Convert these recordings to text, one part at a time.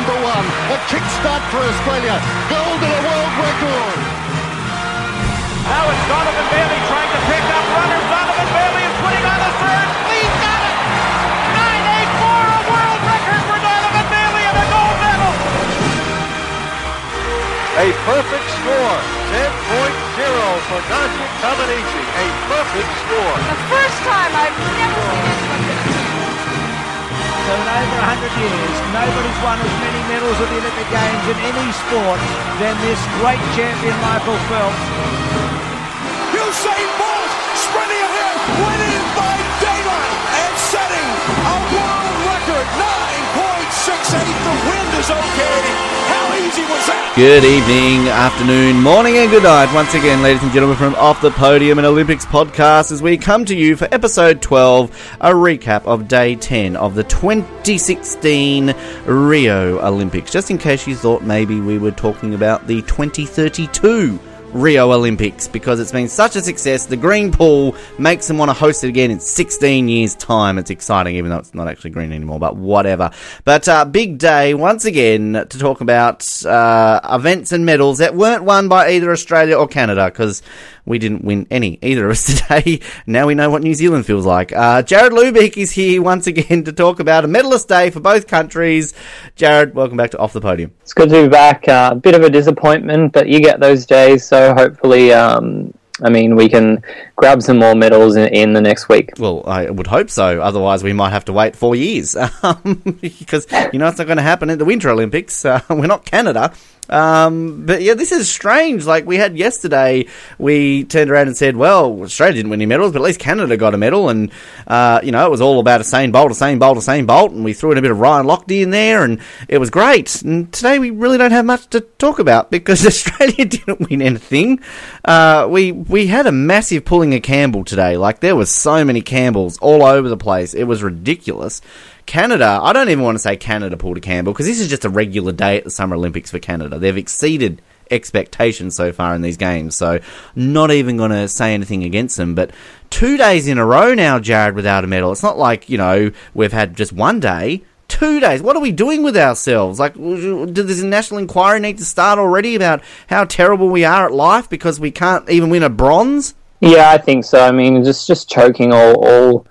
Ian Thorpe is number one. A kickstart for Australia. Gold and a world record. Now it's Donovan Bailey trying to pick up runners. Donovan Bailey is putting on the third. He's got it. 984, a world record for Donovan Bailey and a gold medal. A perfect score. 10.0 for Nadia Comaneci. A perfect score. The first time I've never seen anyone get a So in over 100 years, nobody's won as many medals at the Olympic Games in any sport than this great champion Michael Phelps. Usain Bolt sprinting ahead, winning by daylight and setting a world record 9.68. The wind is okay. How easy was that? Good evening, afternoon, morning, and good night. Once again, ladies and gentlemen, from Off the Podium and Olympics podcast, as we come to you for episode 12, a recap of day 10 of the 2016 Rio Olympics. Just in case you thought maybe we were talking about the 2032 Rio Olympics because it's been such a success. The green pool makes them want to host it again in 16 years' time. It's exciting, even though it's not actually green anymore, but whatever. But uh, big day once again to talk about uh, events and medals that weren't won by either Australia or Canada because we didn't win any, either of us today. Now we know what New Zealand feels like. Uh, Jared Lubick is here once again to talk about a medalist day for both countries. Jared, welcome back to Off the Podium. It's good to be back. A uh, bit of a disappointment, but you get those days, so hopefully, um, I mean, we can grab some more medals in, in, the next week. Well, I would hope so. Otherwise, we might have to wait four years um, because you know it's not going to happen at the Winter Olympics. Uh, we're not Canada. Um, but yeah, this is strange. Like we had yesterday, we turned around and said, well, Australia didn't win any medals, but at least Canada got a medal. And, uh, you know, it was all about Usain Bolt, Usain Bolt, Usain Bolt. And we threw in a bit of Ryan Lochte in there and it was great. And today we really don't have much to talk about because Australia didn't win anything. Uh, we, we had a massive pulling of Campbell today. Like there was so many Campbells all over the place. It was ridiculous. Canada, I don't even want to say Canada a Campbell because this is just a regular day at the Summer Olympics for Canada. They've exceeded expectations so far in these games, so not even going to say anything against them. But two days in a row now, Jared, without a medal. It's not like, you know, we've had just one day. Two days. What are we doing with ourselves? Like, does a national inquiry need to start already about how terrible we are at life because we can't even win a bronze? Yeah, I think so. I mean, just just choking all all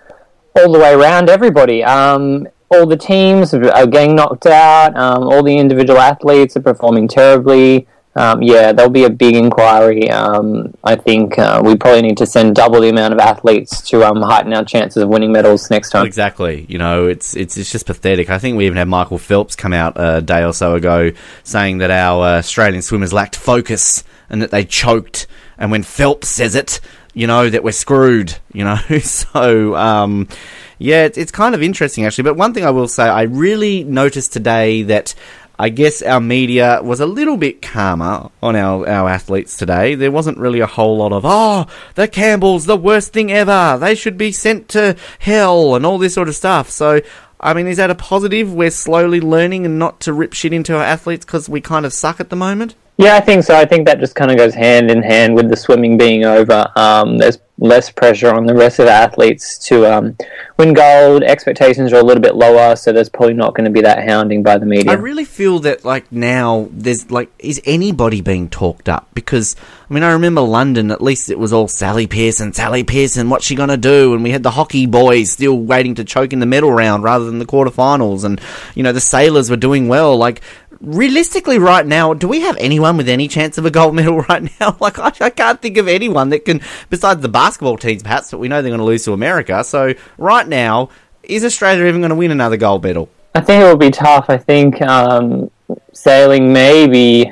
all the way around. Everybody, um, all the teams are getting knocked out. Um, all the individual athletes are performing terribly. Um, yeah, there'll be a big inquiry. Um, I think uh, we probably need to send double the amount of athletes to um, heighten our chances of winning medals next time. Exactly. You know, it's it's it's just pathetic. I think we even had Michael Phelps come out a day or so ago saying that our uh, Australian swimmers lacked focus and that they choked. And when Phelps says it, you know that we're screwed. You know, so um, yeah, it's, it's kind of interesting actually. But one thing I will say, I really noticed today that. I guess our media was a little bit calmer on our, our athletes today. There wasn't really a whole lot of, oh, the Campbells, the worst thing ever. They should be sent to hell and all this sort of stuff. So, I mean, is that a positive? We're slowly learning and not to rip shit into our athletes because we kind of suck at the moment? Yeah, I think so. I think that just kind of goes hand in hand with the swimming being over. Um, there's less pressure on the rest of the athletes to um, win gold. Expectations are a little bit lower, so there's probably not going to be that hounding by the media. I really feel that like now there's like is anybody being talked up? Because I mean I remember London at least it was all Sally Pearson, Sally Pearson, what's she gonna do? And we had the hockey boys still waiting to choke in the medal round rather than the quarterfinals, and you know the sailors were doing well. Like realistically, right now, do we have anyone with any chance of a gold medal right now? Like, I, I, can't think of anyone that can, besides the basketball teams, perhaps, but we know they're going to lose to America. So, right now, is Australia even going to win another gold medal? I think it will be tough. I think um, sailing, maybe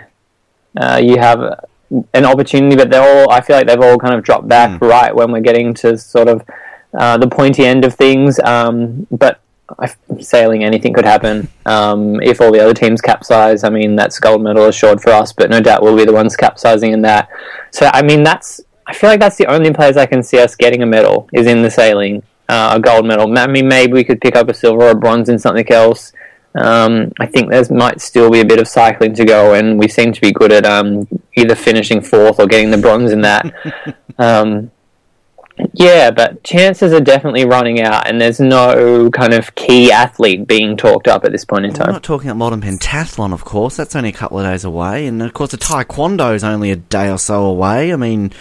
uh, you have an opportunity, but they're all, I feel like they've all kind of dropped back mm. right when we're getting to sort of uh, the pointy end of things. Um, but sailing, anything could happen. Um, if all the other teams capsize, I mean, that's gold medal assured for us, but no doubt we'll be the ones capsizing in that. So, I mean, that's, I feel like that's the only place I can see us getting a medal is in the sailing, uh, a gold medal. I mean, maybe we could pick up a silver or a bronze in something else. Um, I think there might still be a bit of cycling to go, and we seem to be good at um, either finishing fourth or getting the bronze in that. um, Yeah, but chances are definitely running out, and there's no kind of key athlete being talked up at this point in We're time. not talking about modern pentathlon, of course. That's only a couple of days away, and of course the taekwondo is only a day or so away. I mean,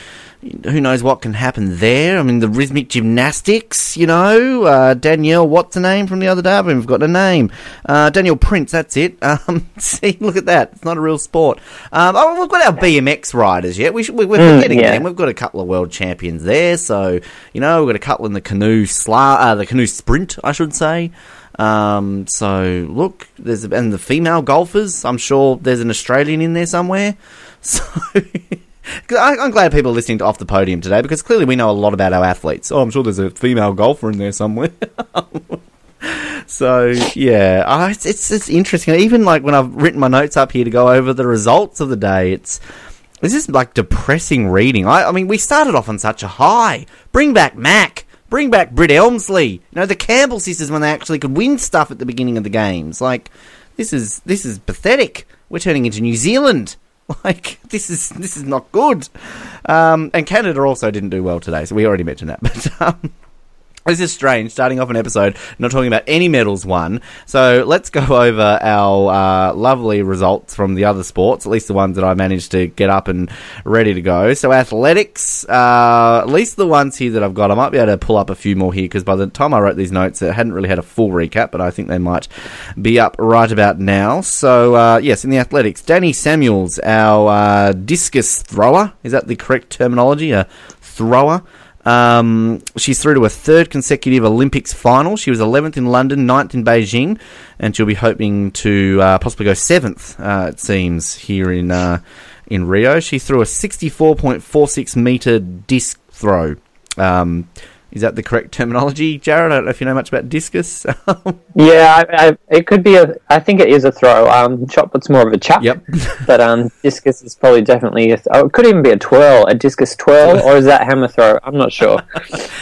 who knows what can happen there? I mean, the rhythmic gymnastics, you know, uh, Danielle, what's the name from the other day? I've even forgotten a name. Uh, Danielle Prince, that's it. Um, see, look at that. It's not a real sport. Um, oh, we've got our BMX riders yet. We should, we, we're Mm, forgetting yeah. them. We've got a couple of world champions there, so you know, we've got a couple in the canoe sla- uh, the canoe sprint, I should say. Um, so look, there's and the female golfers. I'm sure there's an Australian in there somewhere. So. I'm glad people are listening to Off the Podium today because clearly we know a lot about our athletes. Oh, I'm sure there's a female golfer in there somewhere. so yeah, it's, it's it's interesting. Even like when I've written my notes up here to go over the results of the day, it's this is like depressing reading. I, I mean, we started off on such a high. Bring back Mack. Bring back Britt Elmslie. You know the Campbell sisters when they actually could win stuff at the beginning of the games. Like this is this is pathetic. We're turning into New Zealand. Like this is this is not good. Um, and Canada also didn't do well today, so we already mentioned that. But um, this is strange, starting off an episode not talking about any medals won. So let's go over our uh, lovely results from the other sports, at least the ones that I managed to get up and ready to go. So athletics, uh, at least the ones here that I've got, I might be able to pull up a few more here because by the time I wrote these notes, it hadn't really had a full recap, but I think they might be up right about now. So uh, yes, in the athletics, Dani Samuels, our uh, discus thrower, is that the correct terminology? A thrower. Um, she's through to a third consecutive Olympics final. She was 11th in London, 9th in Beijing, and she'll be hoping to uh, possibly go 7th, uh, it seems, here in uh, in Rio. She threw a 64.46 metre disc throw. Um, is that the correct terminology, Jared? I don't know if you know much about discus. Yeah, I, I, it could be a. I think it is a throw. Um, shot put's more of a chuck. Yep. but um, discus is probably definitely. A, oh, it could even be a twirl, a discus twirl, or is that hammer throw? I'm not sure.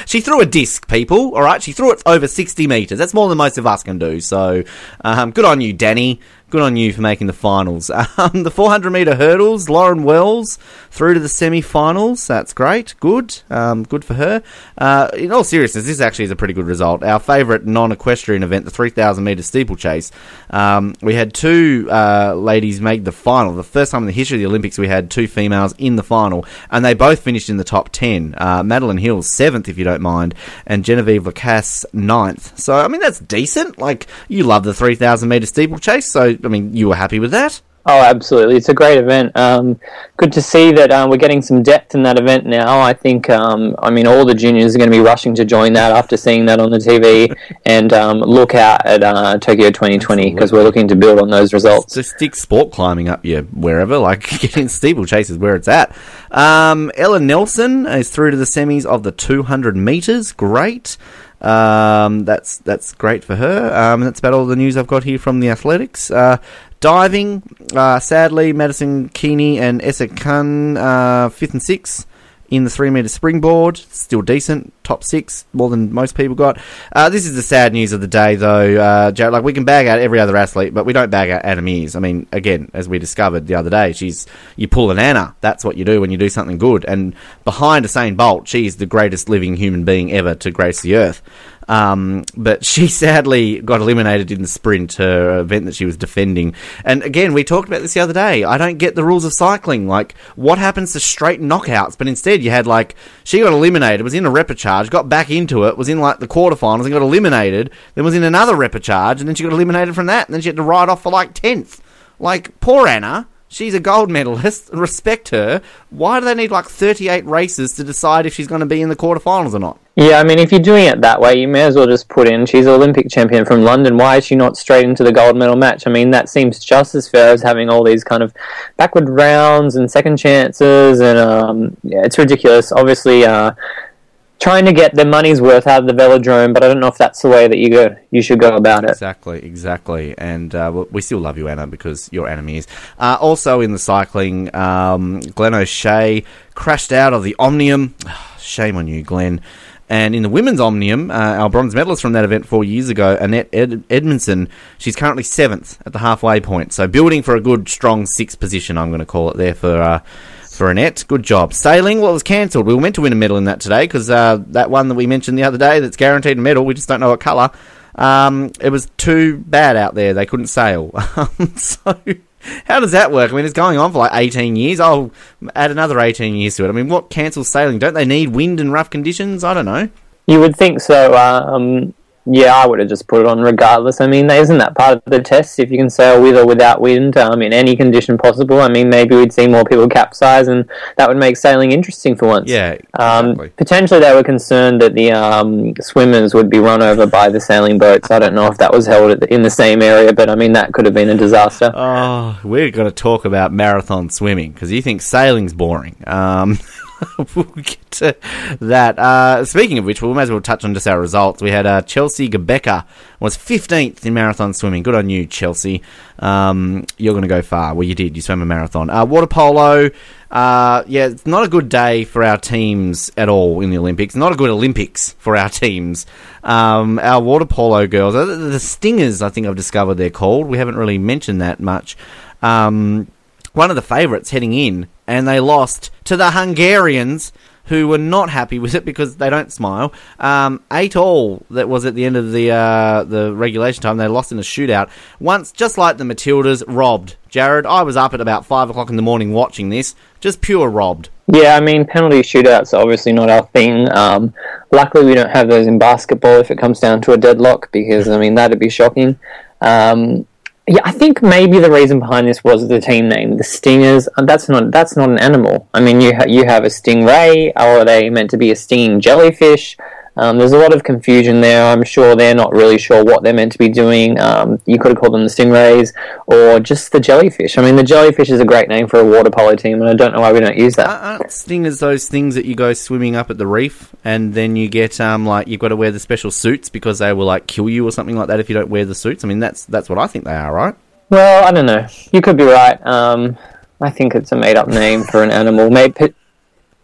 She threw a disc, people. All right, she threw it over sixty meters. That's more than most of us can do. So, um, good on you, Dani. Good on you for making the finals. Um, the 400 meter hurdles, Lauren Wells through to the semi-finals. That's great. Good. Um, good for her. Uh, in all seriousness, this actually is a pretty good result. Our favourite non-equestrian event, the 3,000 meter steeplechase. Um, we had two uh, ladies make the final. The first time in the history of the Olympics, we had two females in the final, and they both finished in the top 10. Uh, Madeline Hills seventh, if you don't mind, and Genevieve LaCaze ninth. So I mean that's decent. Like you love the 3,000 meter steeplechase, so I mean you were happy with that. Oh, absolutely! It's a great event. Um, good to see that um, we're getting some depth in that event now. I think, um, I mean, all the juniors are going to be rushing to join that after seeing that on the TV, and um, look out at uh, Tokyo 2020 because we're looking to build on those results. Just stick sport climbing up you wherever, like getting steeplechase is where it's at. Um, Ella Nelson is through to the semis of the 200 meters. Great. Um, that's that's great for her. Um, that's about all the news I've got here from the athletics. Uh, diving, uh, sadly, Maddison Keeney and Esther Qin, uh, fifth and sixth in the three meter springboard. Still decent, top six, more than most people got. Uh, this is the sad news of the day, though. Uh, Jared, like we can bag out every other athlete, but we don't bag out Anna Meares. I mean, again, as we discovered the other day, she's you pull an Anna. That's what you do when you do something good. And behind Usain Bolt, she's the greatest living human being ever to grace the earth. Um, but she sadly got eliminated in the sprint, her event that she was defending. And again, we talked about this the other day. I don't get the rules of cycling. Like, what happens to straight knockouts? But instead, you had like she got eliminated, was in a repechage, got back into it, was in like the quarterfinals, and got eliminated. Then was in another repechage, and then she got eliminated from that, and then she had to ride off for like tenth. Like, poor Anna. She's a gold medalist. Respect her. Why do they need like 38 races to decide if she's going to be in the quarterfinals or not? Yeah, I mean, if you're doing it that way, you may as well just put in she's an Olympic champion from London. Why is she not straight into the gold medal match? I mean, that seems just as fair as having all these kind of backward rounds and second chances, and um, yeah, it's ridiculous. Obviously, uh, trying to get the money's worth out of the velodrome, but I don't know if that's the way that you go. You should go about it. Exactly, exactly. And uh, we still love you, Anna, because you're enemies. Uh, also in the cycling, um, Glenn O'Shea crashed out of the Omnium. Shame on you, Glenn. And in the women's Omnium, uh, our bronze medalist from that event four years ago, Annette Ed- Edmondson, she's currently seventh at the halfway point. So building for a good, strong sixth position, I'm going to call it there for uh, for Annette. Good job. Sailing, well, it was cancelled. We were meant to win a medal in that today because uh, that one that we mentioned the other day that's guaranteed a medal, we just don't know what colour. Um, it was too bad out there. They couldn't sail. So, how does that work? I mean, it's going on for like 18 years. I'll add another 18 years to it. I mean, what cancels sailing? Don't they need wind and rough conditions? I don't know. You would think so. Um, yeah, I would have just put it on regardless. I mean, isn't that part of the test? If you can sail with or without wind um, in any condition possible, I mean, maybe we'd see more people capsize, and that would make sailing interesting for once. Yeah, Um, exactly. potentially, they were concerned that the um, swimmers would be run over by the sailing boats. I don't know if that was held in the same area, but I mean, that could have been a disaster. Oh, we're going to talk about marathon swimming because you think sailing's boring. We'll get to that. Uh, speaking of which, we may as well touch on just our results. We had uh, Chelsea Gubecka was 15th in marathon swimming. Good on you, Chelsea. Um, you're going to go far. Well, you did. You swam a marathon. Uh, water polo. Uh, yeah, it's not a good day for our teams at all in the Olympics. Not a good Olympics for our teams. Um, our water polo girls, uh, the Stingers, I think I've discovered they're called. We haven't really mentioned that much. Um, one of the favourites heading in, and they lost to the Hungarians, who were not happy with it because they don't smile. Um, eight all that was at the end of the uh, the regulation time. They lost in a shootout. Once, just like the Matildas, robbed. Jared, I was up at about five o'clock in the morning watching this. Just pure robbed. Yeah, I mean, penalty shootouts are obviously not our thing. Um, luckily, we don't have those in basketball if it comes down to a deadlock, because, I mean, that'd be shocking. Um, yeah, I think maybe the reason behind this was the team name, the Stingers. uh, That's not that's not an animal. I mean, you ha- you have a stingray, are they meant to be a stinging jellyfish? Um, there's a lot of confusion there. I'm sure they're not really sure what they're meant to be doing. Um, you could have called them the stingrays or just the jellyfish. I mean, the jellyfish is a great name for a water polo team, and I don't know why we don't use that. Aren't stingers those things that you go swimming up at the reef and then you get um like you've got to wear the special suits because they will like kill you or something like that if you don't wear the suits? I mean that's that's what I think they are, right? Well, I don't know. You could be right. Um, I think it's a made-up name for an animal. Maybe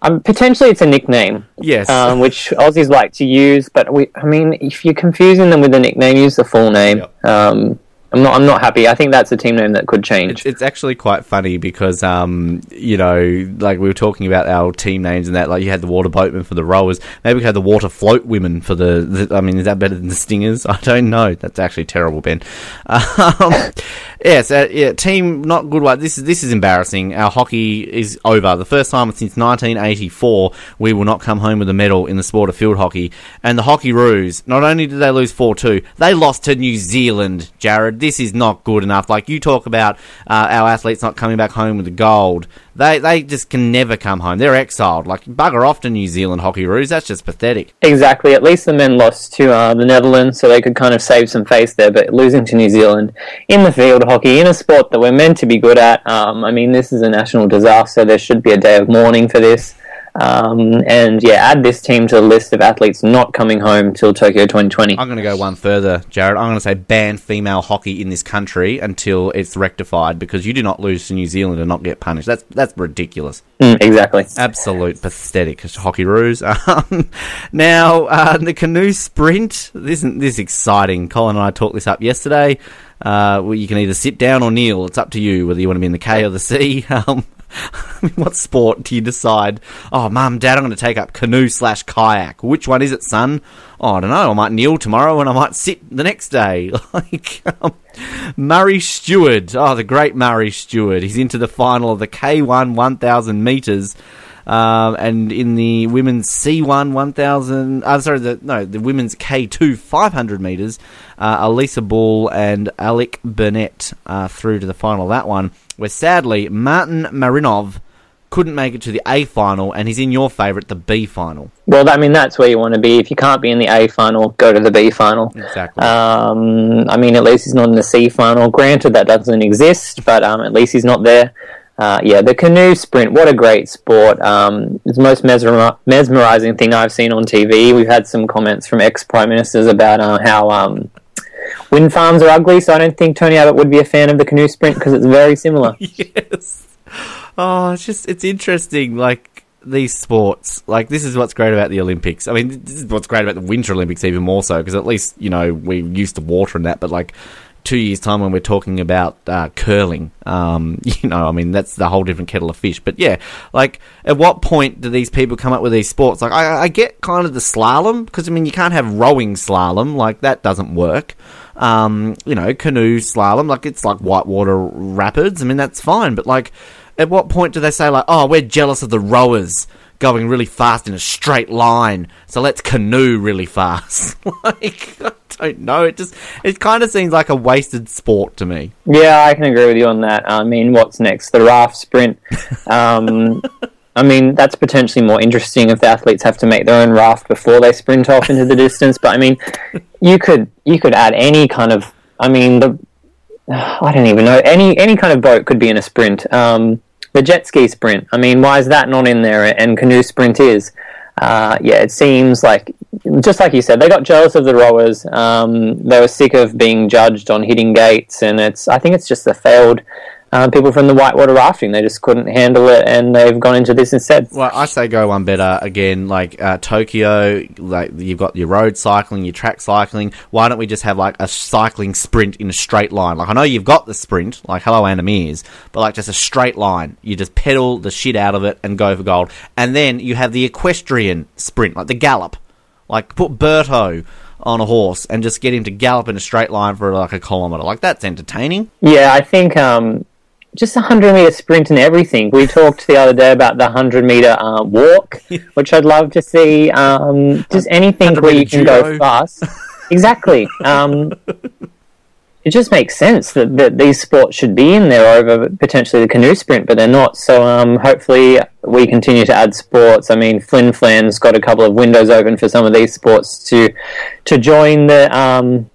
um, potentially it's a nickname, Yes. um, which Aussies like to use. But we, I mean, if you're confusing them with a nickname, use the full name. Yep. Um, I'm not. I'm not happy. I think that's a team name that could change. It's, it's actually quite funny because, um, you know, like we were talking about our team names and that, like you had the water boatmen for the rowers. Maybe we had the water float women for the, the I mean, is that better than the stingers? I don't know. That's actually terrible, Ben. Um, yes, yeah, team not good one. This is, this is embarrassing. Our hockey is over. The first time since 1984 we will not come home with a medal in the sport of field hockey. And the Hockey Roos, not only did they lose 4-2, they lost to New Zealand, Jared. This is not good enough. Like you talk about uh, our athletes not coming back home with the gold. They they just can never come home. They're exiled. Like bugger off to New Zealand Hockey Roos. That's just pathetic. Exactly. At least the men lost to uh, the Netherlands, so they could kind of save some face there. But losing to New Zealand in the field hockey, in a sport that we're meant to be good at, um, I mean, this is a national disaster. There should be a day of mourning for this. Um, and yeah, add this team to the list of athletes not coming home till Tokyo 2020. I'm going to go one further, Jared. I'm going to say ban female hockey in this country until it's rectified because you do not lose to New Zealand and not get punished. That's that's ridiculous. Mm, exactly. Absolute pathetic Hockey Roos. Um, now, uh, the canoe sprint. This isn't this exciting. Colin and I talked this up yesterday. Uh, well, you can either sit down or kneel. It's up to you whether you want to be in the K or the C. Um, I mean, what sport do you decide? Oh, mum, dad, I'm going to take up canoe slash kayak. Which one is it, son? Oh, I don't know. I might kneel tomorrow and I might sit the next day. like um, Murray Stewart. Oh, the great Murray Stewart. He's into the final of the K1 1000 meters. Um, and in the women's C1 1000, uh, sorry, the, no, the women's K2 500 meters, uh, Alyssa Bull and Alyce Burnett uh, through to the final that one, where sadly Martin Marinov couldn't make it to the A final, and he's in your favourite, the B final. Well, I mean, that's where you want to be. If you can't be in the A final, go to the B final. Exactly. Um, I mean, at least he's not in the C final. Granted, that doesn't exist, but um, at least he's not there. Uh, yeah, the canoe sprint, what a great sport. Um, it's the most mesmer- mesmerizing thing I've seen on TV. We've had some comments from ex prime ministers about uh, how um, wind farms are ugly, so I don't think Tony Abbott would be a fan of the canoe sprint because it's very similar. yes. Oh, it's just it's interesting. Like these sports, like this is what's great about the Olympics. I mean, this is what's great about the Winter Olympics even more so because at least you know we're used to water and that. But like, two years' time when we're talking about uh, curling. Um, you know, I mean, that's the whole different kettle of fish. But yeah, like, at what point do these people come up with these sports? Like, I, I get kind of the slalom, because, I mean, you can't have rowing slalom. Like, that doesn't work. Um, you know, canoe slalom, like, it's like whitewater rapids. I mean, that's fine. But, like, at what point do they say, like, oh, we're jealous of the rowers? Going really fast in a straight line. So let's canoe really fast. like I don't know. It just it kind of seems like a wasted sport to me. Yeah, I can agree with you on that. I mean, what's next? The raft sprint. Um, I mean, that's potentially more interesting if the athletes have to make their own raft before they sprint off into the distance. But I mean, you could you could add any kind of. I mean, the I don't even know any any kind of boat could be in a sprint. Um, the jet ski sprint. I mean, why is that not in there? And canoe sprint is. Uh, yeah, it seems like just like you said, they got jealous of the rowers. Um, they were sick of being judged on hitting gates, and it's. I think it's just the failed uh, people from the whitewater rafting. They just couldn't handle it, and they've gone into this instead. Well, I say go one better again. Like uh, Tokyo, like you've got your road cycling, your track cycling. Why don't we just have like a cycling sprint in a straight line? Like I know you've got the sprint, like Hello Anna but like just a straight line. You just pedal the shit out of it and go for gold. And then you have the equestrian sprint, like the gallop. Like put Berto on a horse and just get him to gallop in a straight line for like a kilometre. Like that's entertaining. Yeah, I think um, just a hundred meter sprint and everything. We talked the other day about the hundred meter uh, walk, which I'd love to see. Um, just anything where you can go fast. exactly. Um, it just makes sense that, that these sports should be in there over potentially the canoe sprint, but they're not. So um, hopefully we continue to add sports. I mean, Flynn Flan's got a couple of windows open for some of these sports to to join the um,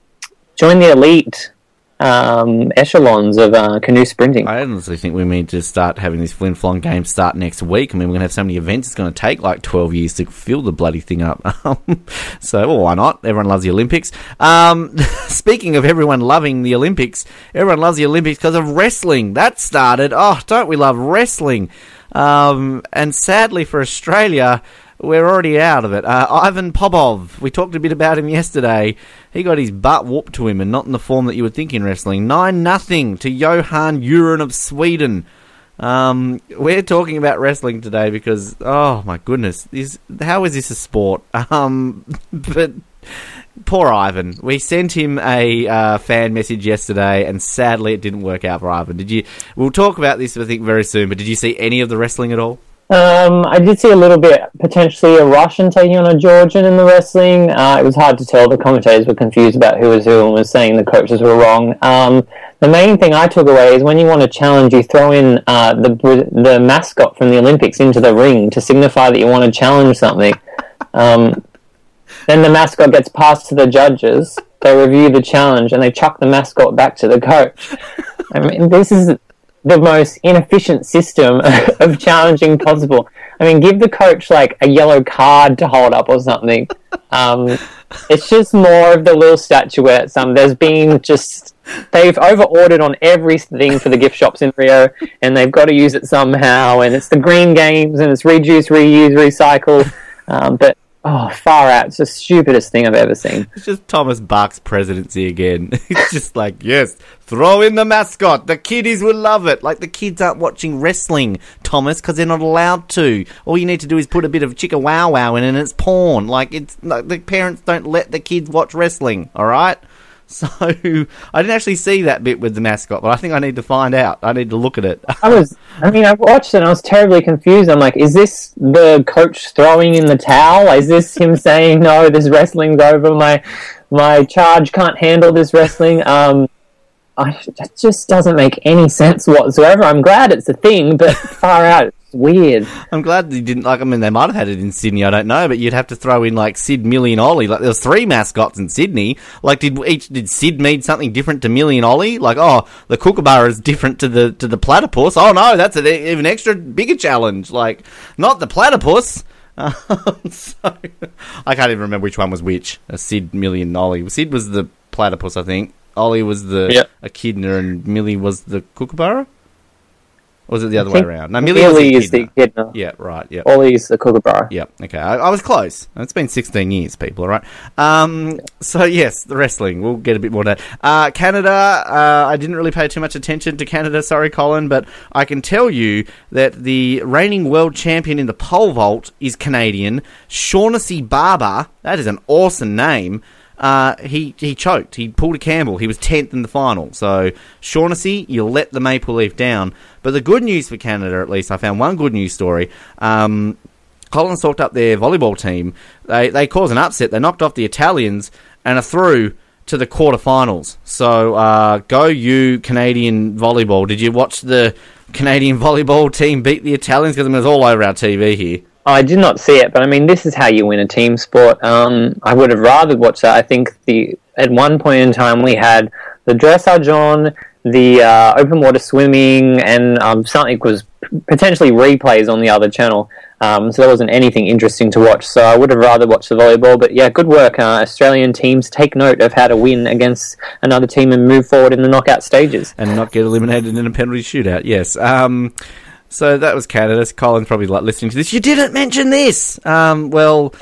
join the elite um, echelons of uh, canoe sprinting. I honestly think we need to start having this Flin Flon game start next week. I mean, we're going to have so many events, it's going to take like 12 years to fill the bloody thing up. so, well, why not? Everyone loves the Olympics. Um, speaking of everyone loving the Olympics, everyone loves the Olympics because of wrestling. That started. Oh, don't we love wrestling? Um, and sadly for Australia, we're already out of it. Uh, Ivan Popov, we talked a bit about him yesterday. He got his butt whooped to him, and not in the form that you would think in wrestling. Nine nothing to Johan Eurén of Sweden. Um, we're talking about wrestling today because, oh my goodness, is how is this a sport? Um, but poor Ivan. We sent him a uh, fan message yesterday, and sadly, it didn't work out for Ivan. Did you? We'll talk about this, I think, very soon. But did you see any of the wrestling at all? Um, I did see a little bit, potentially a Russian taking on a Georgian in the wrestling. Uh, it was hard to tell. The commentators were confused about who was who and was saying the coaches were wrong. Um, the main thing I took away is when you want to challenge, you throw in uh, the the mascot from the Olympics into the ring to signify that you want to challenge something. Um, then the mascot gets passed to the judges. They review the challenge and they chuck the mascot back to the coach. I mean, this is the most inefficient system of challenging possible. I mean, give the coach like a yellow card to hold up or something. Um, it's just more of the little statuettes. Um, there's been just they've over ordered on everything for the gift shops in Rio, and they've got to use it somehow. And it's the green games, and it's reduce, reuse, recycle. Um, but Oh, far out. It's the stupidest thing I've ever seen. It's just Thomas Bach's presidency again. it's just like, yes, throw in the mascot. The kiddies will love it. Like, the kids aren't watching wrestling, Thomas, because they're not allowed to. All you need to do is put a bit of chicka wow wow in and it's porn. Like, it's like, the parents don't let the kids watch wrestling, alright? So I didn't actually see that bit with the mascot, but I think I need to find out. I need to look at it. I was, I mean, I watched it and I was terribly confused. I'm like, is this the coach throwing in the towel? Is this him saying, no, this wrestling's over. My my charge can't handle this wrestling. Um, I, that just doesn't make any sense whatsoever. I'm glad it's a thing, but far out weird. I'm glad they didn't like. I mean, they might have had it in Sydney. I don't know, but you'd have to throw in like Sid, Millie, and Ollie. Like there was three mascots in Sydney. Like did each did Sid mean something different to Millie and Ollie? Like oh, the kookaburra is different to the to the platypus. Oh no, that's an even extra bigger challenge. Like not the platypus. Um, so, I can't even remember which one was which. A Sid, Millie, and Ollie. Sid was the platypus, I think. Ollie was the yep. echidna, and Millie was the kookaburra. Or was it the other way around? No, Millie, Millie is the echidna. Yeah, right. Yeah. Ollie is the kookaburra. Yeah. Okay. I, I was close. It's been 16 years, people. All right. Um, so yes, the wrestling. We'll get a bit more to that. Uh, Canada. Uh, I didn't really pay too much attention to Canada. Sorry, Colin, but I can tell you that the reigning world champion in the pole vault is Canadian. Shawnacy Barber. That is an awesome name. Uh, he he choked. He pulled a Campbell. He was tenth in the final. So Shawnacy, you let the Maple Leaf down. But the good news for Canada, at least, I found one good news story. Um, Collins talked up their volleyball team. They they caused an upset. They knocked off the Italians and are through to the quarterfinals. So uh, go you Canadian volleyball. Did you watch the Canadian volleyball team beat the Italians? Because I mean, it was all over our TV here. I did not see it, but I mean, this is how you win a team sport. Um, I would have rather watched that. I think the at one point in time we had the dressage on, the uh, open water swimming, and um, something was potentially replays on the other channel. Um, so there wasn't anything interesting to watch. So I would have rather watched the volleyball. But yeah, good work, uh, Australian teams. Take note of how to win against another team and move forward in the knockout stages. and not get eliminated in a penalty shootout. Yes. Um, so that was Canada. Colin's probably like listening to this. You didn't mention this. Um, well,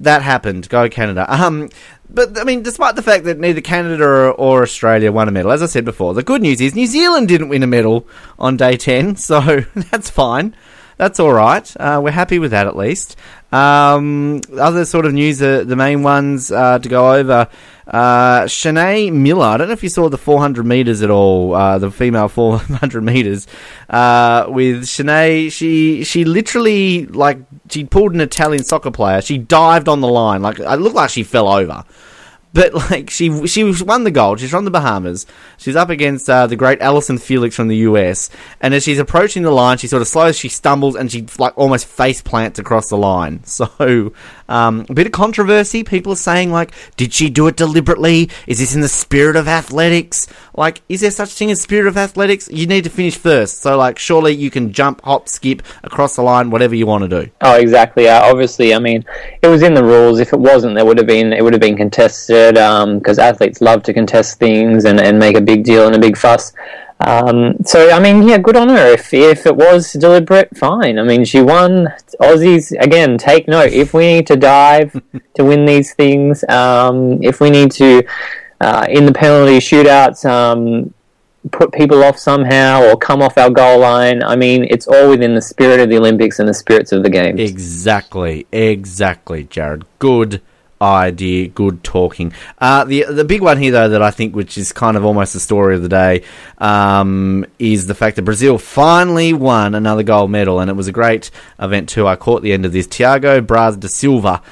that happened. Go Canada. Um, but I mean, despite the fact that neither Canada or, or Australia won a medal, as I said before, the good news is New Zealand didn't win a medal on day ten, so that's fine. That's all right. Uh, we're happy with that at least. Um, other sort of news, uh, the main ones uh, to go over. Uh, Shaunae Miller. I don't know if you saw the 400 meters at all. Uh, the female 400 meters. Uh, with Shanae, she she literally like she pulled an Italian soccer player. She dived on the line. Like it looked like she fell over. But like she she won the gold. She's from the Bahamas. She's up against uh, the great Allyson Felix from the US. And as she's approaching the line, she sort of slows. She stumbles and she like almost face plants across the line. So um, a bit of controversy. People are saying like, did she do it deliberately? Is this in the spirit of athletics? Like, is there such a thing as spirit of athletics? You need to finish first. So like, surely you can jump, hop, skip across the line, whatever you want to do. Oh, exactly. Uh, obviously, I mean, it was in the rules. If it wasn't, there would have been it would have been contested because athletes love to contest things and, and make a big deal and a big fuss. Um, so, I mean, yeah, good on her. If if it was deliberate, fine. I mean, she won. Aussies again. Take note. If we need to dive to win these things, um, if we need to uh, in the penalty shootouts. Um, put people off somehow or come off our goal line. I mean, it's all within the spirit of the Olympics and the spirits of the games. Exactly, exactly, Jared. Good idea, good talking. Uh, the the big one here, though, that I think, which is kind of almost the story of the day, um, is the fact that Brazil finally won another gold medal, and it was a great event too. I caught the end of this. Thiago Braz da Silva.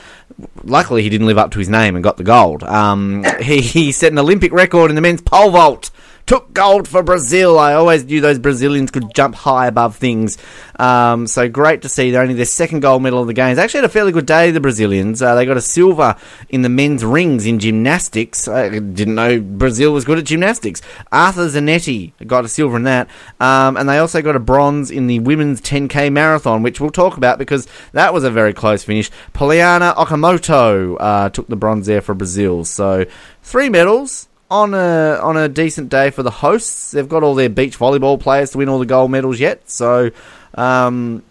Luckily, he didn't live up to his name and got the gold. Um, he, he set an Olympic record in the men's pole vault took gold for Brazil. I always knew those Brazilians could jump high above things. Um, so great to see. They're only their second gold medal of the games. They actually had a fairly good day, the Brazilians. Uh, they got a silver in the men's rings in gymnastics. I didn't know Brazil was good at gymnastics. Arthur Zanetti got a silver in that. Um, and they also got a bronze in the women's 10k marathon, which we'll talk about because that was a very close finish. Poliana Okimoto uh, took the bronze there for Brazil. So three medals on a on a decent day for the hosts. They've got all their beach volleyball players to win all the gold medals yet, so um,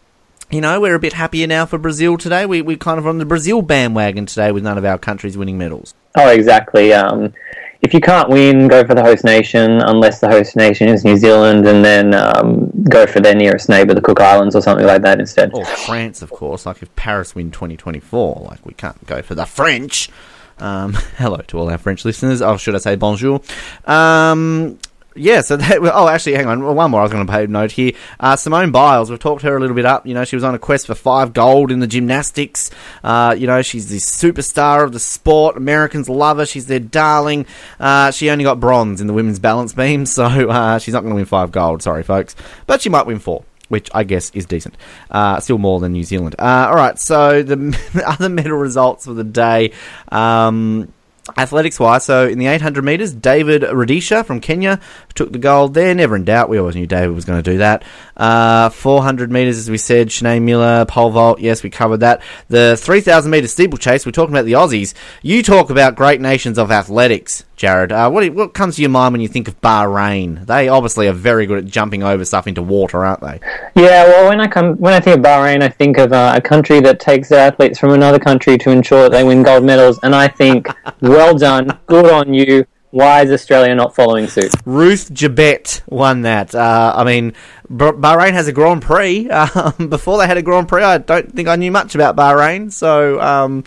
you know we're a bit happier now for Brazil today. We we kind of on the Brazil bandwagon today with none of our countries winning medals. Oh, exactly. Um, if you can't win, go for the host nation, unless the host nation is New Zealand, and then um, go for their nearest neighbour, the Cook Islands, or something like that instead. Or France, of course. Like if Paris win 2024, like we can't go for the French. Um, hello to all our French listeners. Oh, should I say bonjour? Um, yeah, so that, oh, actually, hang on, one more I was going to pay note here. Uh, Simone Biles, we've talked her a little bit up. You know, she was on a quest for five gold in the gymnastics. Uh, you know, she's the superstar of the sport. Americans love her. She's their darling. Uh, she only got bronze in the women's balance beam, so uh, she's not going to win five gold. Sorry, folks, but she might win four which I guess is decent. Uh, still more than New Zealand. Uh, all right, so the other medal results for the day. Um, Athletics wise, so in the 800 metres, David Rudisha from Kenya took the gold there. Never in doubt. We always knew David was going to do that. Uh, 400 metres, as we said, Shaunae Miller, pole vault. Yes, we covered that. The 3,000 metre steeplechase, we're talking about the Aussies. You talk about great nations of athletics, Jared. Uh, what, what comes to your mind when you think of Bahrain? They obviously are very good at jumping over stuff into water, aren't they? Yeah, well, when I come when I think of Bahrain, I think of uh, a country that takes their athletes from another country to ensure that they win gold medals, and I think, well done, good on you. Why is Australia not following suit? Ruth Jebet won that. Uh, I mean, Bahrain has a Grand Prix. Um, before they had a Grand Prix, I don't think I knew much about Bahrain. So, um,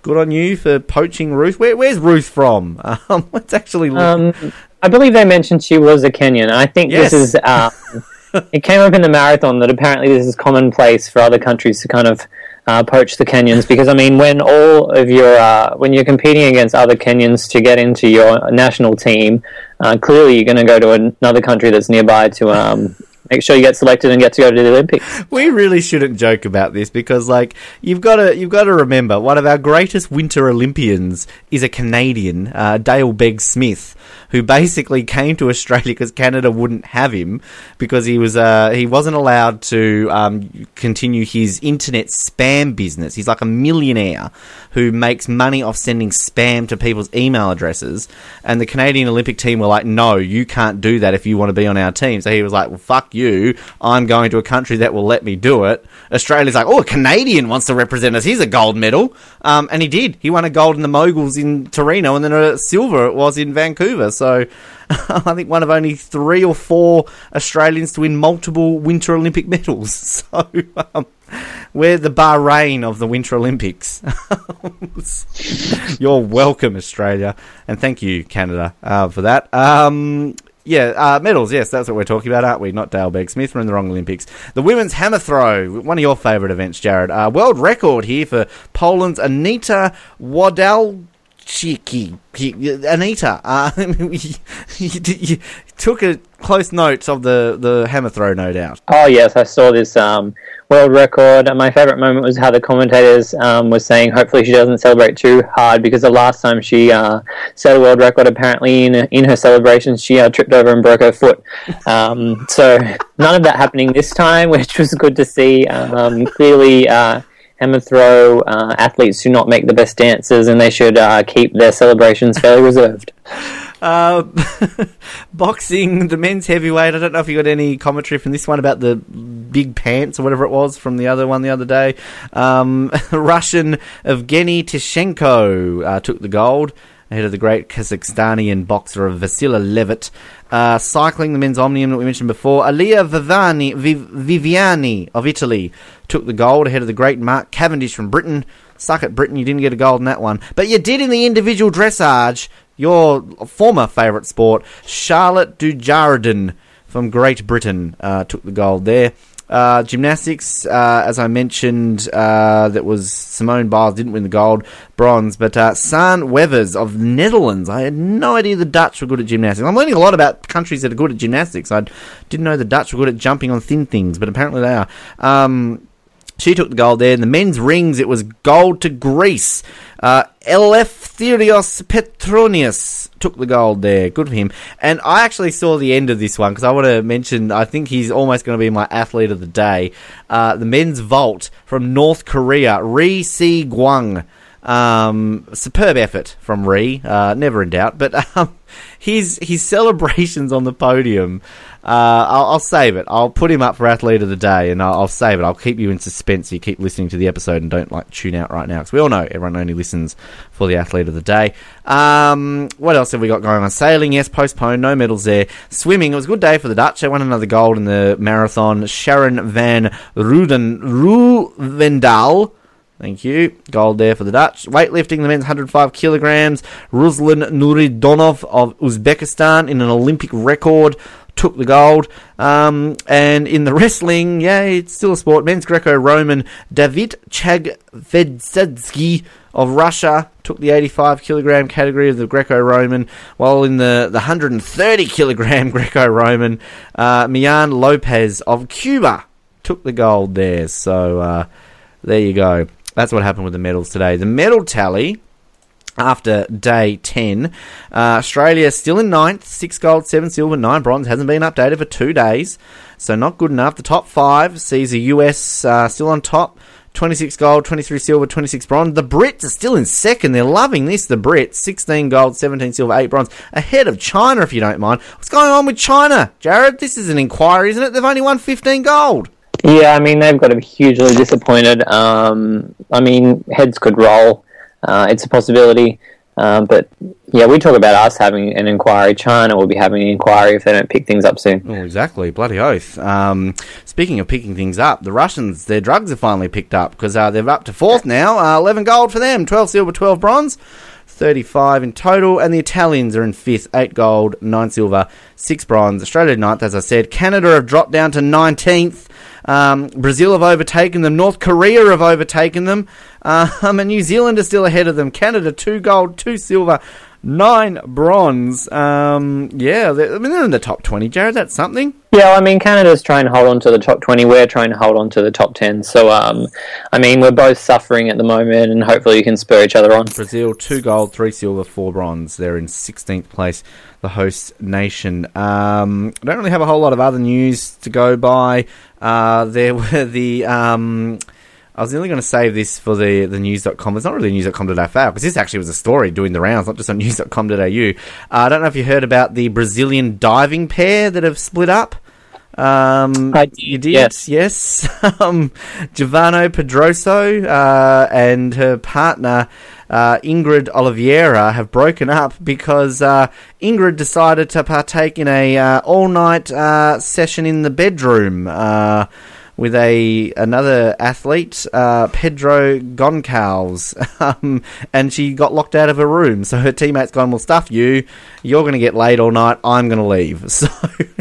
good on you for poaching Ruth. Where, where's Ruth from? Um, let's actually look. Um, I believe they mentioned she was a Kenyan. I think Yes. this is. Uh, it came up in the marathon that apparently this is commonplace for other countries to kind of uh, poach the Kenyans because I mean when all of your uh, when you're competing against other Kenyans to get into your national team, uh, clearly you're going to go to another country that's nearby to um, make sure you get selected and get to go to the Olympics. we really shouldn't joke about this because, like, you've got to you've got to remember one of our greatest Winter Olympians is a Canadian, uh, Dale Begg Smith, who basically came to Australia because Canada wouldn't have him because he was uh, he wasn't allowed to um, continue his internet spam business. He's like a millionaire who makes money off sending spam to people's email addresses, and the Canadian Olympic team were like, "No, you can't do that if you want to be on our team." So he was like, "Well, fuck you. I'm going to a country that will let me do it." Australia's like, "Oh, a Canadian wants to represent us. He's a gold medal," um, and he did. He won a gold in the moguls in Torino, and then a silver it was in Vancouver. So. I think one of only three or four Australians to win multiple Winter Olympic medals. So um, we're the Bahrain of the Winter Olympics. You're welcome, Australia, and thank you, Canada, uh, for that. Um, yeah, uh, medals. Yes, that's what we're talking about, aren't we? Not Dale Begg Smith. We're in the wrong Olympics. The women's hammer throw, one of your favourite events, Jared. Uh, world record here for Poland's Anita Wadal. Cheeky, Anita. Uh, took a close note of the, the hammer throw, no doubt. Oh yes, I saw this um, world record. My favorite moment was how the commentators um, was saying, hopefully she doesn't celebrate too hard because the last time she uh, set a world record, apparently in in her celebrations she uh, tripped over and broke her foot. Um, so none of that happening this time, which was good to see. Um, clearly. Hammer throw uh, athletes do not make the best dancers, and they should uh, keep their celebrations fairly reserved. Uh, boxing, the men's heavyweight. I don't know if you got any commentary from this one about the big pants or whatever it was from the other one the other day. Um, Russian Evgeny Tishchenko uh, took the gold ahead of the great Kazakhstani boxer of Vasily Levit. Uh, cycling, the men's omnium that we mentioned before, Elia Vivani, Viv- Viviani of Italy took the gold ahead of the great Mark Cavendish from Britain. Suck it, Britain, you didn't get a gold in that one. But you did in the individual dressage, your former favourite sport, Charlotte Dujardin from Great Britain uh, took the gold there. Uh, gymnastics, uh, as I mentioned, uh, that was Simone Biles didn't win the gold, bronze, but uh, Sanne Wevers of Netherlands. I had no idea the Dutch were good at gymnastics. I'm learning a lot about countries that are good at gymnastics. I didn't know the Dutch were good at jumping on thin things, but apparently they are. Um, she took the gold there. In the men's rings, it was gold to Greece. Uh, Eleftherios Petrounias took the gold there. Good for him. And I actually saw the end of this one because I want to mention, I think he's almost going to be my athlete of the day. Uh, the men's vault from North Korea, Ri Se Gwang. Um, superb effort from Ri, uh, never in doubt. But um, his his celebrations on the podium, uh, I'll, I'll save it. I'll put him up for athlete of the day, and I'll, I'll save it. I'll keep you in suspense. So you keep listening to the episode and don't like tune out right now because we all know everyone only listens for the athlete of the day. Um, what else have we got going on? Sailing, yes, postponed, no medals there. Swimming, it was a good day for the Dutch. They won another gold in the marathon. Sharon van Ruden Rouwendaal. Thank you. Gold there for the Dutch. Weightlifting, the men's 105 kilograms. Ruslan Nurudinov of Uzbekistan in an Olympic record took the gold. Um, and in the wrestling, yeah, it's still a sport. Men's Greco-Roman David Chakvetadze of Russia took the 85 kilogram category of the Greco-Roman, while in the, the 130 kilogram Greco-Roman, uh, Mijaín Lopez of Cuba took the gold there. So uh, there you go. That's what happened with the medals today. The medal tally. After day 10. Uh, Australia still in ninth, 6 gold, 7 silver, 9 bronze. Hasn't been updated for two days, so not good enough. The top five sees the US uh, still on top. 26 gold, 23 silver, 26 bronze. The Brits are still in second. They're loving this, the Brits. 16 gold, 17 silver, 8 bronze. Ahead of China, if you don't mind. What's going on with China, Jared? This is an inquiry, isn't it? They've only won 15 gold. Yeah, I mean they've got to be hugely disappointed. Um, I mean heads could roll. Uh, it's a possibility, um, but yeah, we talk about us having an inquiry. China will be having an inquiry if they don't pick things up soon. Oh, exactly. Bloody oath. Um, speaking of picking things up, the Russians, their drugs are finally picked up because uh, they're up to fourth now. Uh, 11 gold for them, 12 silver, 12 bronze. 35 in total, and the Italians are in fifth, 8 gold, 9 silver, 6 bronze. Australia ninth, as I said. Canada have dropped down to 19th. Um, Brazil have overtaken them. North Korea have overtaken them. Um, and New Zealand are still ahead of them. Canada, 2 gold, 2 silver, 9 bronze. Um, yeah, they're, I mean, they're in the top 20, Jared. That's something. Yeah, I mean Canada's trying to hold on to the top twenty. We're trying to hold on to the top ten. So, um, I mean, we're both suffering at the moment, and hopefully, you can spur each other on. Brazil, two gold, three silver, four bronze. They're in 16th place, the host nation. Um, I don't really have a whole lot of other news to go by. Uh, there were the. Um, I was only going to save this for the, the news.com. It's not really news.com.au because this actually was a story doing the rounds, not just on news.com.au. Uh, I don't know if you heard about the Brazilian diving pair that have split up. Um, I did, you did, yes. yes. um, Giovanna Pedroso uh, and her partner uh, Ingrid Oliveira have broken up because uh, Ingrid decided to partake in a uh, all night uh, session in the bedroom. With a another athlete, uh, Pedro Goncalves, um, and she got locked out of her room. So her teammates gone, "Well, stuff you. You're going to get laid all night. I'm going to leave." So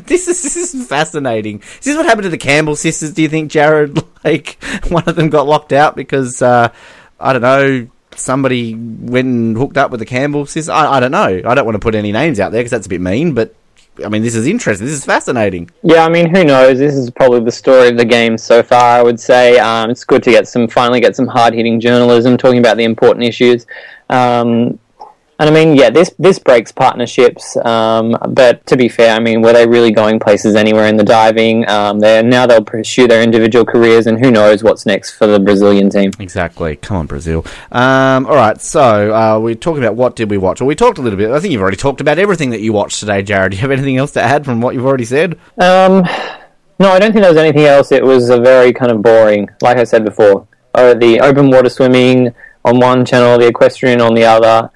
this is this is fascinating. Is this what happened to the Campbell sisters? Do you think, Jared? Like one of them got locked out because uh, I don't know. Somebody went and hooked up with the Campbell sisters. I, I don't know. I don't want to put any names out there because that's a bit mean. But I mean, this is interesting. This is fascinating. Yeah, I mean, who knows? This is probably the story of the game so far. I would say um, it's good to get some finally get some hard hitting journalism talking about the important issues. Um, and I mean, yeah, this this breaks partnerships. Um, but to be fair, I mean, were they really going places anywhere in the diving? Um, they now they'll pursue their individual careers, and who knows what's next for the Brazilian team. Exactly. Come on, Brazil. Um, all right. So uh, we're talking about what did we watch? Well, we talked a little bit. I think you've already talked about everything that you watched today, Jared. Do you have anything else to add from what you've already said? Um, no, I don't think there was anything else. It was a very kind of boring, like I said before. Uh, the open water swimming on one channel, the equestrian on the other,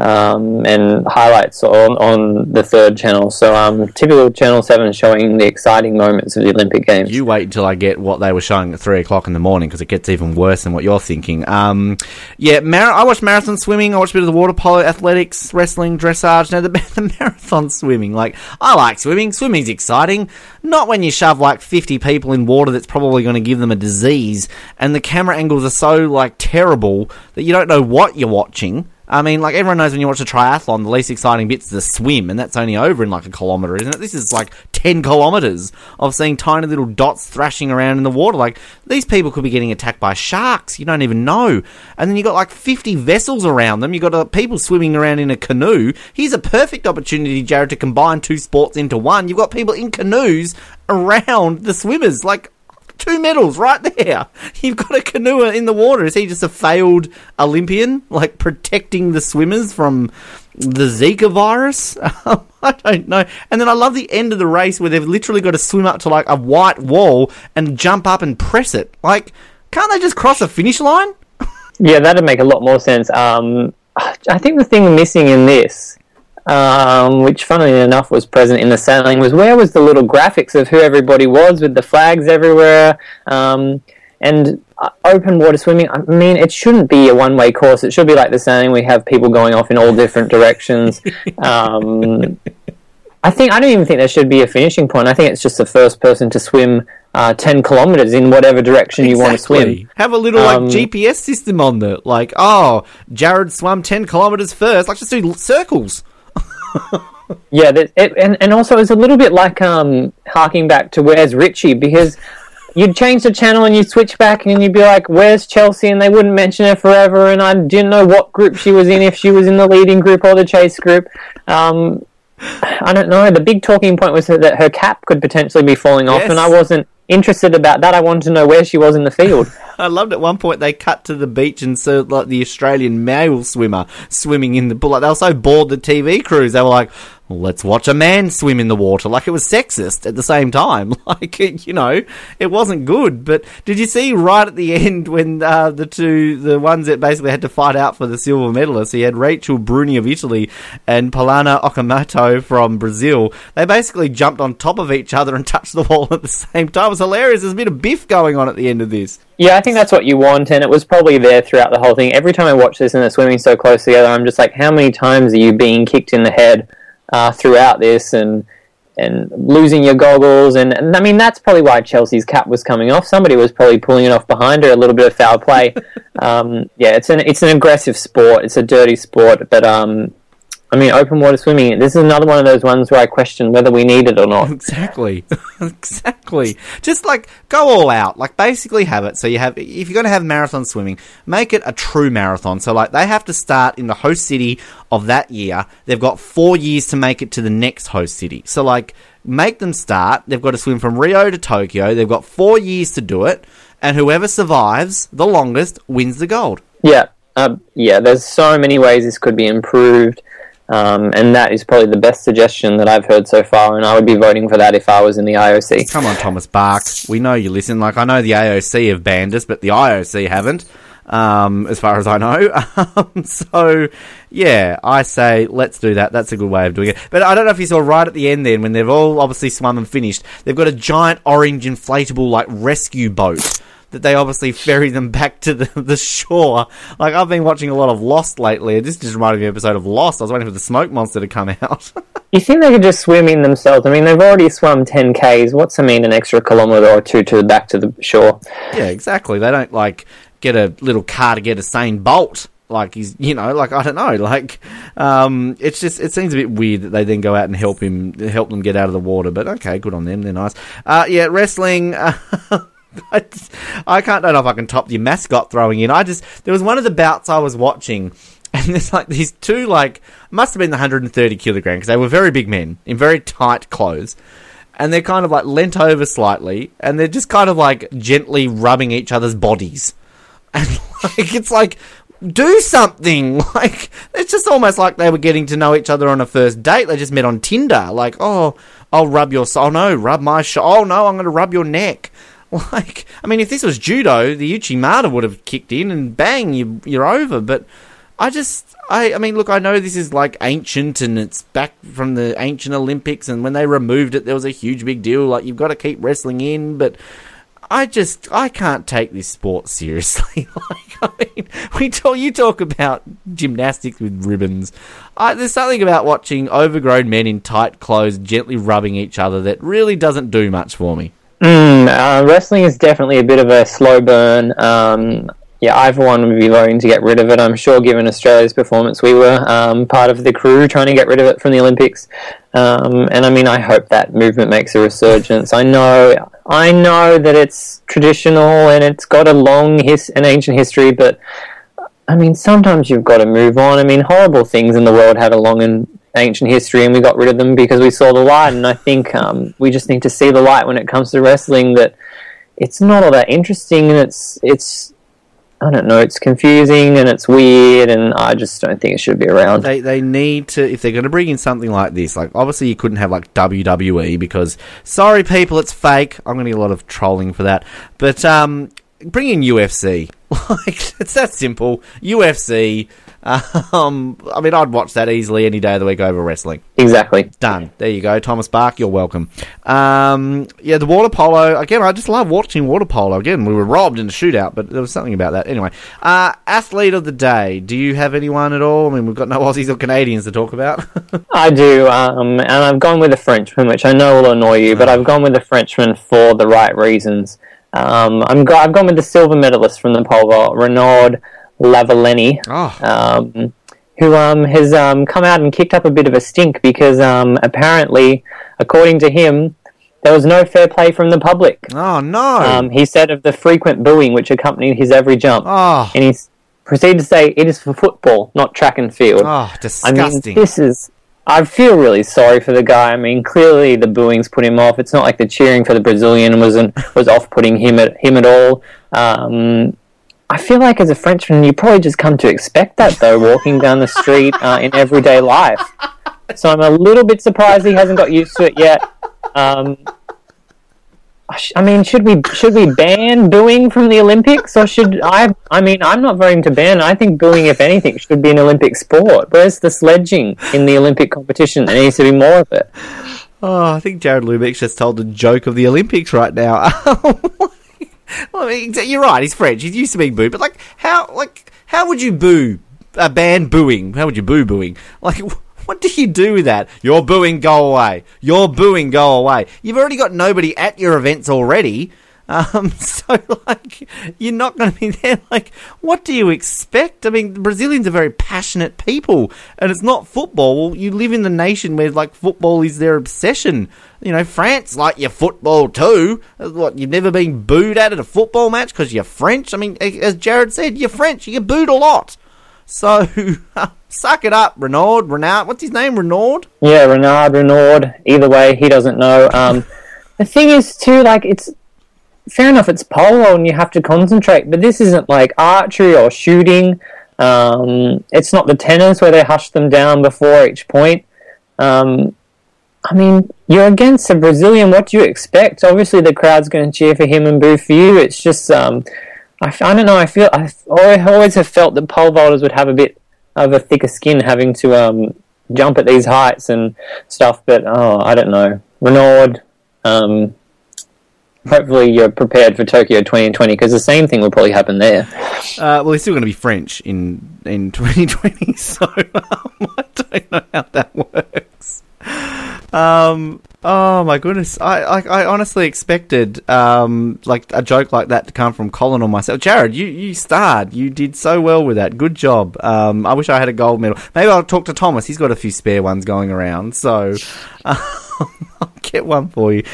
um, and highlights on, on the third channel. So, um, typical Channel 7 showing the exciting moments of the Olympic Games. You wait until I get what they were showing at three o'clock in the morning because it gets even worse than what you're thinking. Um, yeah, mar- I watched marathon swimming. I watched a bit of the water polo, athletics, wrestling, dressage. Now the, the marathon swimming, like I like swimming. Swimming's exciting. Not when you shove like fifty people in water that's probably going to give them a disease, and the camera angles are so like terrible that you don't know what you're watching. I mean, like everyone knows when you watch a triathlon, the least exciting bit's the swim, and that's only over in like a kilometre, isn't it? This is like ten kilometres of seeing tiny little dots thrashing around in the water. Like these people could be getting attacked by sharks. You don't even know. And then you've got like fifty vessels around them. You've got uh, people swimming around in a canoe. Here's a perfect opportunity, Jared, to combine two sports into one. You've got people in canoes around the swimmers. Like two medals right there. You've got a canoe in the water. Is he just a failed Olympian, like protecting the swimmers from the Zika virus? I don't know. And then I love the end of the race where they've literally got to swim up to like a white wall and jump up and press it. Like, can't they just cross a finish line? Yeah, that'd make a lot more sense. Um, I think the thing missing in this, um, which funnily enough was present in the sailing, was where was the little graphics of who everybody was with the flags everywhere. Um, and uh, open water swimming, I mean, it shouldn't be a one way course. It should be like the sailing. We have people going off in all different directions. Um, I think I don't even think there should be a finishing point. I think it's just the first person to swim uh, ten kilometers in whatever direction you want to swim. Have a little like Um, GPS system on there. Like, oh, Jared swam 10 kilometres first. Like, just do circles. Yeah, that, it, and and also it's a little bit like um harking back to where's Richie because you'd change the channel and you'd switch back and you'd be like, "Where's Chelsea?" and they wouldn't mention her forever, and I didn't know what group she was in, if she was in the leading group or the chase group. Um, I don't know. The big talking point was that her cap could potentially be falling off, Yes. and I wasn't interested about that. I wanted to know where she was in the field. I loved at one point they cut to the beach and saw like the Australian male swimmer swimming in the pool. Like they were so bored the TV crews. They were like, "Let's watch a man swim in the water." Like it was sexist at the same time. Like it, you know, it wasn't good. But did you see right at the end when uh, the two, the ones that basically had to fight out for the silver medalists? He had Rachel Bruni of Italy and Poliana Okimoto from Brazil. They basically jumped on top of each other and touched the wall at the same time. It was hilarious. There's a bit of biff going on at the end of this. Yeah, I think that's what you want, and it was probably there throughout the whole thing. Every time I watch this and they're swimming so close together, I'm just like, how many times are you being kicked in the head uh, throughout this and and losing your goggles? And, and I mean, that's probably why Chelsea's cap was coming off. Somebody was probably pulling it off behind her, a little bit of foul play. um, yeah, it's an it's an aggressive sport. It's a dirty sport, but um, I mean, open water swimming. This is another one of those ones where I question whether we need it or not. Exactly. exactly. Just like go all out. Like basically have it. So you have if you're going to have marathon swimming, make it a true marathon. So like they have to start in the host city of that year. They've got 4 years to make it to the next host city. So like make them start. They've got to swim from Rio to Tokyo. They've got 4 years to do it. And whoever survives the longest wins the gold. Yeah, uh, yeah. There's so many ways this could be improved, um, and that is probably the best suggestion that I've heard so far. And I would be voting for that if I was in the IOC. Come on, Thomas Bach. We know you listen. Like I know the AOC have banned us, but the IOC haven't, um, as far as I know. Um, so, yeah, I say let's do that. That's a good way of doing it. But I don't know if you saw right at the end then when they've all obviously swum and finished. They've got a giant orange inflatable like rescue boat. That they obviously ferry them back to the, the shore. Like I've been watching a lot of Lost lately. This just reminded me of an episode of Lost. I was waiting for the smoke monster to come out. You think they could just swim in themselves? I mean, they've already swum 10 k's. What's I mean, an extra kilometre or two to back to the shore? Yeah, exactly. They don't like get a little car to get Usain Bolt. Like he's, you know, like I don't know, like um, it's just it seems a bit weird that they then go out and help him, help them get out of the water. But okay, good on them, they're nice. Uh, yeah, wrestling. Uh, I, just- I can't don't know if I can top your mascot throwing in. I just there was one of the bouts I was watching, and there's like these two like must have been the 130 kilogram because they were very big men in very tight clothes and they're kind of like leant over slightly, and they're just kind of like gently rubbing each other's bodies, and like it's like do something like it's just almost like they were getting to know each other on a first date. They just met on Tinder, like oh I'll rub your oh no rub my sh- oh no I'm going to rub your neck. Like, I mean, if this was judo, the Uchimata would have kicked in and bang, you, you're over. But I just, I, I mean, look, I know this is like ancient and it's back from the ancient Olympics, and when they removed it, there was a huge big deal. Like, you've got to keep wrestling in, but I just, I can't take this sport seriously. like, I mean, we talk, you talk about gymnastics with ribbons. I, there's something about watching overgrown men in tight clothes gently rubbing each other that really doesn't do much for me. Mm, uh, wrestling is definitely a bit of a slow burn. Um, yeah, I for one would be voting to get rid of it. I'm sure, given Australia's performance, we were um, part of the crew trying to get rid of it from the Olympics. Um, and I mean, I hope that movement makes a resurgence. I know, I know that it's traditional and it's got a long his an ancient history, but I mean, sometimes you've got to move on. I mean, horrible things in the world had a long and ancient history, and we got rid of them because we saw the light. And I think um, we just need to see the light when it comes to wrestling. That it's not all that interesting, and it's it's I don't know, it's confusing and it's weird, and I just don't think it should be around. They they need to if they're going to bring in something like this. Like obviously you couldn't have like WWE because sorry people, it's fake. I'm going to get a lot of trolling for that. But um, bring in UFC. Like it's that simple. UFC. Um, I mean, I'd watch that easily any day of the week over wrestling. Exactly. Done. There you go, Thomas Bach. You're welcome. Um, yeah, the water polo again. I just love watching water polo. Again, we were robbed in a shootout, but there was something about that. Anyway, uh, athlete of the day. Do you have anyone at all? I mean, we've got no Aussies or Canadians to talk about. I do, um, and I've gone with a Frenchman, which I know will annoy you, but I've gone with a Frenchman for the right reasons. Um, I'm go- I've gone with the silver medalist from the pole vault, Renaud Lavillenie, oh, um, who um, has um, come out and kicked up a bit of a stink because um, apparently, according to him, there was no fair play from the public. Oh no! Um, he said of the frequent booing which accompanied his every jump. oh, And he proceeded to say it is for football, not track and field. oh, I disgusting. mean, this is. I feel really sorry for the guy. I mean, clearly the booings put him off. It's not like the cheering for the Brazilian wasn't was off putting him at him at all. Um, I feel like as a Frenchman, you probably just come to expect that though, walking down the street uh, in everyday life. So I'm a little bit surprised he hasn't got used to it yet. Um, I mean, should we should we ban booing from the Olympics, or should I? I mean, I'm not voting to ban. I think booing, if anything, should be an Olympic sport. Where's the sledging in the Olympic competition? There needs to be more of it. Oh, I think Jared Lubeck's just told the joke of the Olympics right now. well, I mean, you're right. He's French. He's used to being booed, but like, how, like, how would you boo uh, a band booing? How would you boo booing? Like, what do you do with that? You're booing, go away. You're booing, go away. You've already got nobody at your events already. Um, so like, you're not going to be there. Like, what do you expect? I mean, Brazilians are very passionate people, and it's not football. You live in the nation where like football is their obsession. You know, France like your football too. What you've never been booed at at a football match because you're French. I mean, as Jared said, you're French. You get booed a lot. So suck it up, Renaud. Renaud, what's his name? Renaud. Yeah, Renard, Renaud. Either way, he doesn't know. Um, the thing is, too, like it's fair enough. It's polo, and you have to concentrate. But this isn't like archery or shooting. Um, it's not the tennis where they hush them down before each point. Um, I mean, you're against a Brazilian. What do you expect? Obviously, the crowd's going to cheer for him and boo for you. It's just, um, I, I don't know. I feel I always have felt that pole vaulters would have a bit of a thicker skin having to um, jump at these heights and stuff. But oh, I don't know. Renaud, um, hopefully you're prepared for Tokyo 2020 because the same thing will probably happen there. Uh, well, he's still going to be French in in 2020, so um, I don't know how that works. Um, oh my goodness, I I, I honestly expected um like a joke like that to come from Colin or myself. Jared, you you starred, you did so well with that. Good job. Um, I wish I had a gold medal. Maybe I'll talk to Thomas. He's got a few spare ones going around, so um, I'll get one for you.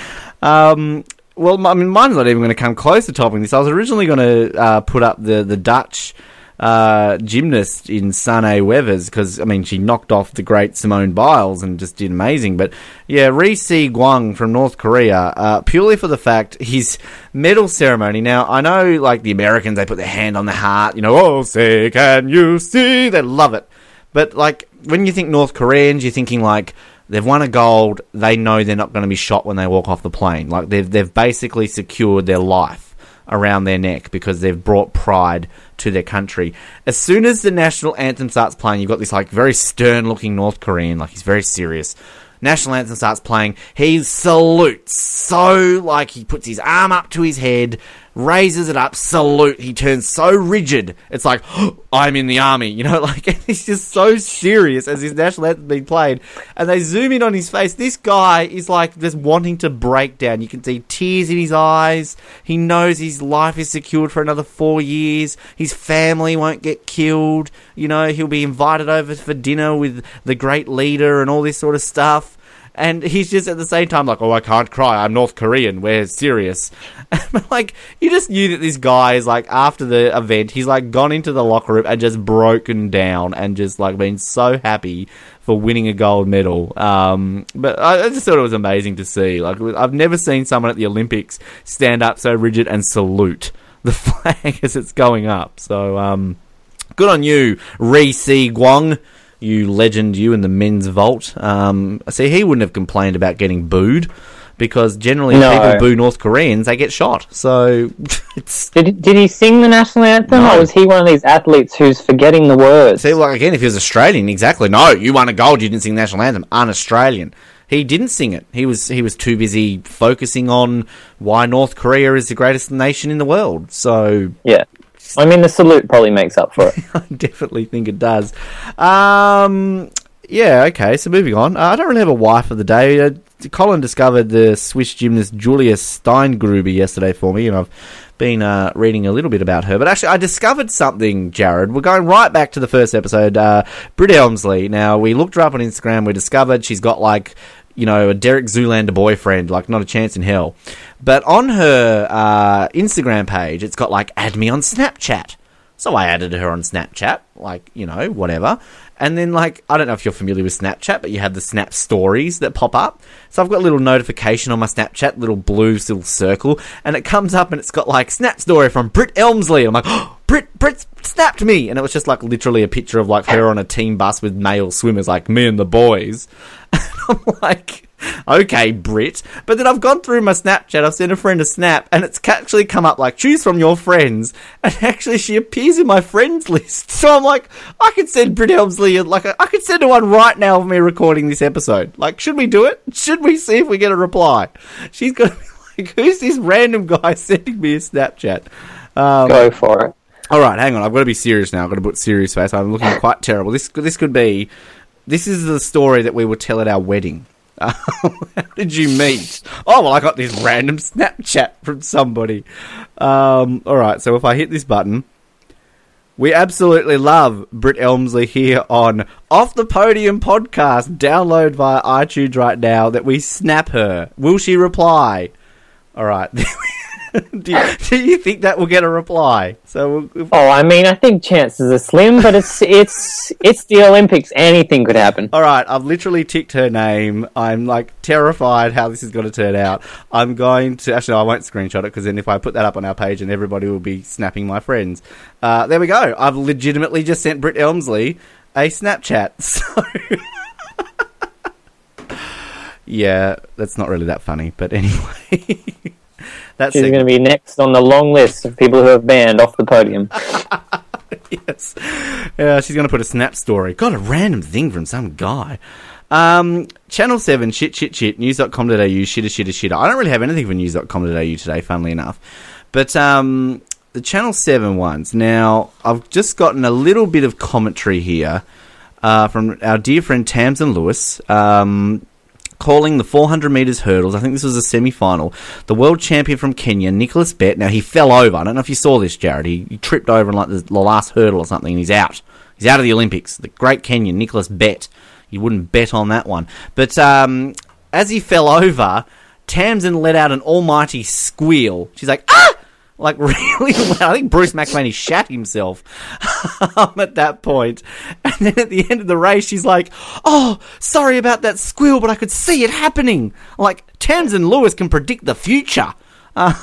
Um, well, I mean, mine's not even going to come close to topping this. I was originally going to uh, put up the the Dutch uh, gymnast in Sanne Wevers because I mean she knocked off the great Simone Biles and just did amazing. But yeah, Ri Se Gwang from North Korea, uh, purely for the fact his medal ceremony. Now I know like the Americans, they put their hand on their heart, you know, oh say can you see? They love it. But like when you think North Koreans, you're thinking like they've won a gold. They know they're not going to be shot when they walk off the plane. Like they've they've basically secured their life around their neck because they've brought pride to their country. As soon as the national anthem starts playing, you've got this like very stern looking North Korean, like he's very serious. National anthem starts playing, he salutes so like he puts his arm up to his head, raises it up, salute. He turns so rigid. It's like I'm in the army, you know, like he's just so serious as his national anthem being played, and they zoom in on his face. This guy is like just wanting to break down. You can see tears in his eyes. He knows his life is secured for another four years. His family won't get killed. You know, he'll be invited over for dinner with the great leader and all this sort of stuff. And he's just at the same time like, oh, I can't cry. I'm North Korean. We're serious. but like, you just knew that this guy is like, after the event, he's like gone into the locker room and just broken down and just like been so happy for winning a gold medal. Um, but I, I just thought it was amazing to see. Like, I've never seen someone at the Olympics stand up so rigid and salute the flag as it's going up. So, um, good on you, Ri Se Gwang you legend, you in the men's vault. Um, see, he wouldn't have complained about getting booed because generally No. people boo North Koreans, they get shot. So it's Did, did he sing the national anthem, No. or was he one of these athletes who's forgetting the words? see, like again, if he was Australian, exactly. No, you won a gold, you didn't sing the national anthem. Un-Australian. He didn't sing it. He was he was too busy focusing on why North Korea is the greatest nation in the world. So Yeah. I mean, the salute probably makes up for it. I definitely think it does. Um, yeah, okay, so moving on. Uh, I don't really have a wife of the day. Uh, Colin discovered the Swiss gymnast Giulia Steingruber yesterday for me, and I've been uh, reading a little bit about her. But actually, I discovered something, Jared. We're going right back to the first episode. Uh, Britt Elmslie. Now, we looked her up on Instagram. We discovered she's got like you know, a Derek Zoolander boyfriend, like not a chance in hell. But on her uh, Instagram page, it's got like add me on Snapchat. So I added her on Snapchat, like, you know, whatever. And then, like, I don't know if you're familiar with Snapchat, but you have the Snap stories that pop up. So I've got a little notification on my Snapchat, little blue little circle, and it comes up and it's got like Snap story from Britt Elmslie. I'm like, Britt, Britt snapped me. And it was just like literally a picture of like her on a team bus with male swimmers, like me and the boys. And I'm like, okay, Britt. But then I've gone through my Snapchat, I've sent a friend a snap, and it's actually come up like, choose from your friends. And actually, she appears in my friends list. So I'm like, I could send Britt Elmslie, like, I could send her one right now of me recording this episode. Like, should we do it? Should we see if we get a reply? She's to be like, who's this random guy sending me a Snapchat? Um, Go for it. All right, hang on. I've got to be serious now. I've got to put serious face. I'm looking quite terrible. This this could be. This is the story that we would tell at our wedding. How did you meet? Oh well, I got this random Snapchat from somebody. Um, all right, so if I hit this button, we absolutely love Britt Elmslie here on Off the Podium podcast. Download via iTunes right now. That we snap her. Will she reply? All right. do, you, do you think that will get a reply? So we'll, Oh, I mean, I think chances are slim, but it's it's it's the Olympics. Anything could happen. All right, I've literally ticked her name. I'm like terrified how this is going to turn out. I'm going to actually, no, I won't screenshot it because then if I put that up on our page, and everybody will be snapping my friends. Uh, there we go. I've legitimately just sent Britt Elmslie a Snapchat. So. yeah, that's not really that funny, but anyway. That's She's going to be next on the long list of people who have banned off the podium. yes. Yeah, she's going to put a snap story. Got a random thing from some guy. Um, Channel 7, shit, shit, shit, news.com.au, shitter, shitter, shitter. I don't really have anything for news.com.au today, funnily enough. But, um, the Channel 7 ones. Now, I've just gotten a little bit of commentary here, uh, from our dear friend Tamsyn Lewis, um, calling the 400 metres hurdles. I think this was a semi final. The world champion from Kenya, Nicholas Bett. Now, he fell over. I don't know if you saw this, Jared. He, he tripped over in like the, the last hurdle or something, and he's out. He's out of the Olympics. The great Kenyan, Nicholas Bett. You wouldn't bet on that one. But um, as he fell over, Tamsyn let out an almighty squeal. She's like, ah! Like really. I think Bruce McAvaney shat himself um, at that point. And then at the end of the race, she's like, "Oh, sorry about that squeal, but I could see it happening." Like Tamsyn Lewis can predict the future. Um,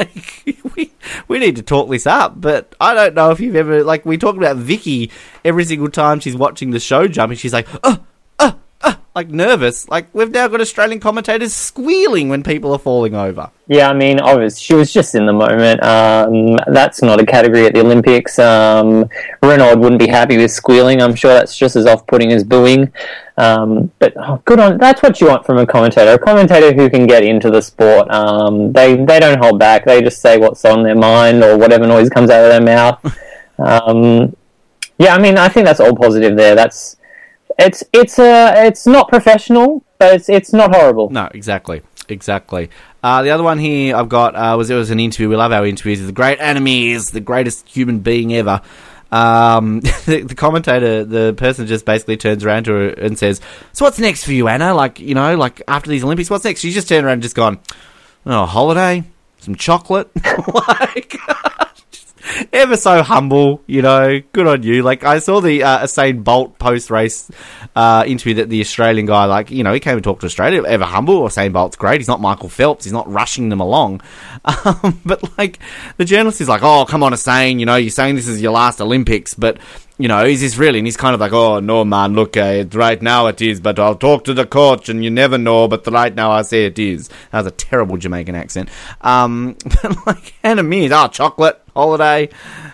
like we we need to talk this up, but I don't know if you've ever like we talk about Vicky every single time she's watching the show jumping. She's like, "Oh, oh, oh," like nervous. Like we've now got Australian commentators squealing when people are falling over. Yeah, I mean, obviously, she was just in the moment. Um, that's not a category at the Olympics. Um, Renaud wouldn't be happy with squealing. I'm sure that's just as off-putting as booing. Um, but oh, good on. That's what you want from a commentator. A commentator who can get into the sport. Um, they they don't hold back. They just say what's on their mind or whatever noise comes out of their mouth. Um, yeah, I mean, I think that's all positive there. That's it's it's uh, it's not professional, but it's it's not horrible. No, exactly, exactly. Uh, the other one here I've got uh, was it was an interview. We love our interviews. The great Anna Meares the greatest human being ever. Um, the, the commentator, the person just basically turns around to her and says, "So what's next for you, Anna? Like you know, like after these Olympics, what's next?" She's just turned around and just gone, "Oh, holiday, some chocolate." like ever so humble, you know. Good on you. Like I saw the uh, Usain Bolt post race uh, interview that the Australian guy, like you know, he came and talked to Australia. Ever humble. Usain Bolt's great. He's not Michael Phelps. He's not rushing them along. Um, but like the journalist is like, oh come on, Usain. You know, you're saying this is your last Olympics, but you know, is this really? And he's kind of like, oh, no, man, look, uh, right now it is, but I'll talk to the coach and you never know, but the right now I say it is. That was a terrible Jamaican accent. Um, but like, Anna Meares, oh, chocolate, holiday,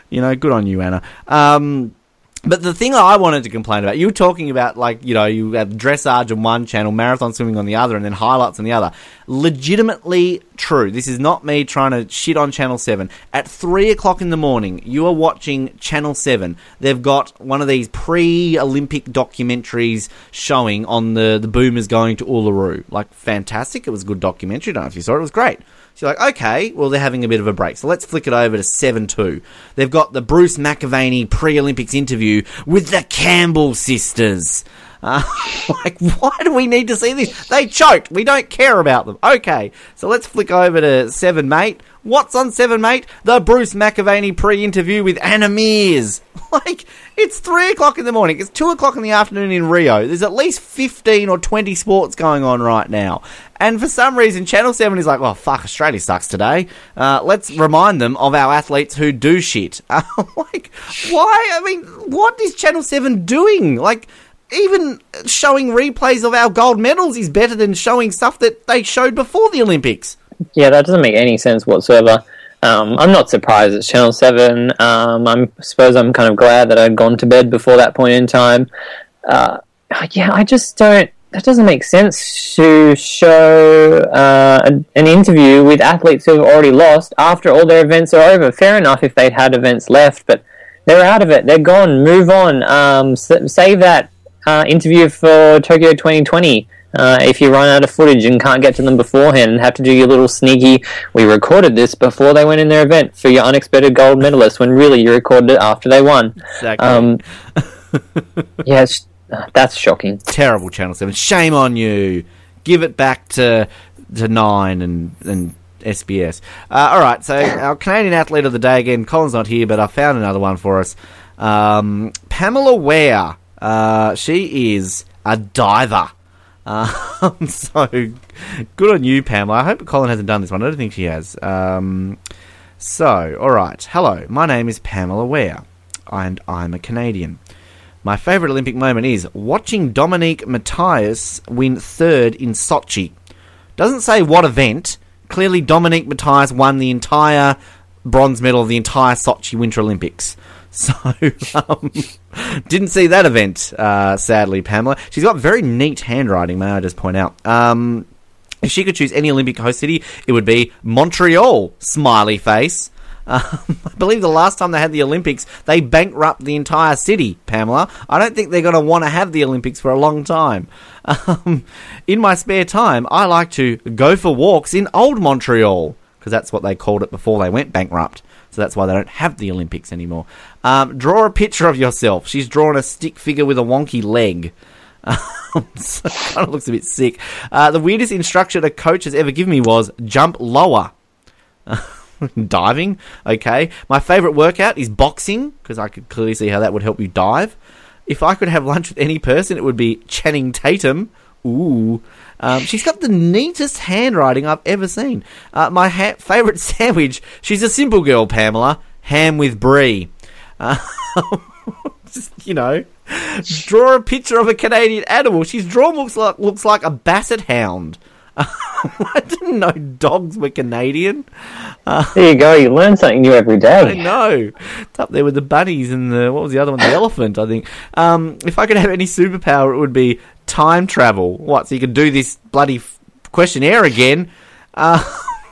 you know, good on you, Anna. Um, but the thing I wanted to complain about, you were talking about like, you know, you have dressage on one channel, marathon swimming on the other, and then highlights on the other. Legitimately true. This is not me trying to shit on Channel 7. At 3 o'clock in the morning, you are watching Channel 7. They've got one of these pre Olympic documentaries showing on the, the boomers going to Uluru. Like, fantastic. It was a good documentary. I don't know if you saw it. It was great. So you're like, okay, well, they're having a bit of a break. So let's flick it over to 7 2. They've got the Bruce McAvaney pre Olympics interview with the Campbell sisters. Uh, like, why do we need to see this? They choked. We don't care about them. Okay, so let's flick over to Seven Mate. What's on Seven Mate? The Bruce McAvaney pre-interview with Anna Meares. Like, it's three o'clock in the morning. It's two o'clock in the afternoon in Rio. There's at least fifteen or twenty sports going on right now. And for some reason, Channel 7 is like, well, fuck, Australia sucks today. Uh, let's remind them of our athletes who do shit. Like, why? I mean, what is Channel 7 doing? Like, even showing replays of our gold medals is better than showing stuff that they showed before the Olympics. Yeah, that doesn't make any sense whatsoever. Um, I'm not surprised it's Channel 7. Um, I suppose I'm kind of glad that I'd gone to bed before that point in time. Uh, yeah, I just don't. That doesn't make sense to show uh, an, an interview with athletes who have already lost after all their events are over. Fair enough if they'd had events left, but they're out of it. They're gone. Move on. Um, save that uh, interview for Tokyo 2020. Uh, if you run out of footage and can't get to them beforehand and have to do your little sneaky, we recorded this before they went in their event for your unexpected gold medalist, when really you recorded it after they won. Exactly. Um, yeah, uh, that's shocking. Terrible Channel 7. Shame on you. Give it back to to 9 and, and SBS. Uh, all right, so our Canadian athlete of the day again, Colin's not here, but I found another one for us. Um, Pamela Ware. Uh, she is a diver. Um, so good on you, Pamela. I hope Colin hasn't done this one. I don't think she has. Um, so, all right. Hello, my name is Pamela Ware, and I'm a Canadian. My favourite Olympic moment is watching Dominique Maltais win third in Sochi. Doesn't say what event. Clearly, Dominique Maltais won the entire bronze medal of the entire Sochi Winter Olympics. So, um, didn't see that event, uh, sadly, Pamela. She's got very neat handwriting, may I just point out. Um, if she could choose any Olympic host city, it would be Montreal. Smiley face. Um, I believe the last time they had the Olympics, they bankrupt the entire city, Pamela. I don't think they're going to want to have the Olympics for a long time. Um, in my spare time, I like to go for walks in Old Montreal, because that's what they called it before they went bankrupt. So that's why they don't have the Olympics anymore. Um, draw a picture of yourself. She's drawn a stick figure with a wonky leg. Um, so kind of looks a bit sick. Uh, the weirdest instruction a coach has ever given me was jump lower. Diving, okay. My favourite workout is boxing because I could clearly see how that would help you dive. If I could have lunch with any person, it would be Channing Tatum. Ooh. Um, she's got the neatest handwriting I've ever seen. Uh, my ha- favourite sandwich, she's a simple girl, Pamela. Ham with brie. Uh, just, you know, draw a picture of a Canadian animal. She's drawn looks like looks like a basset hound. I didn't know dogs were Canadian. There you go. You learn something new every day. I know. It's up there with the bunnies and the what was the other one? The elephant, I think. Um, if I could have any superpower, it would be time travel. What? So you can do this bloody questionnaire again. Uh,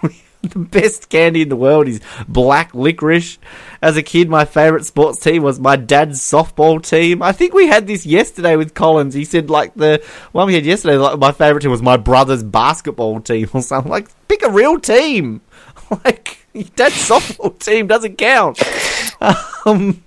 the best candy in the world is black licorice. As a kid, my favourite sports team was my dad's softball team. I think we had this yesterday with Collins. He said like the one we had yesterday, like my favourite team was my brother's basketball team or something. Like pick a real team. Like dad's softball team doesn't count. Um,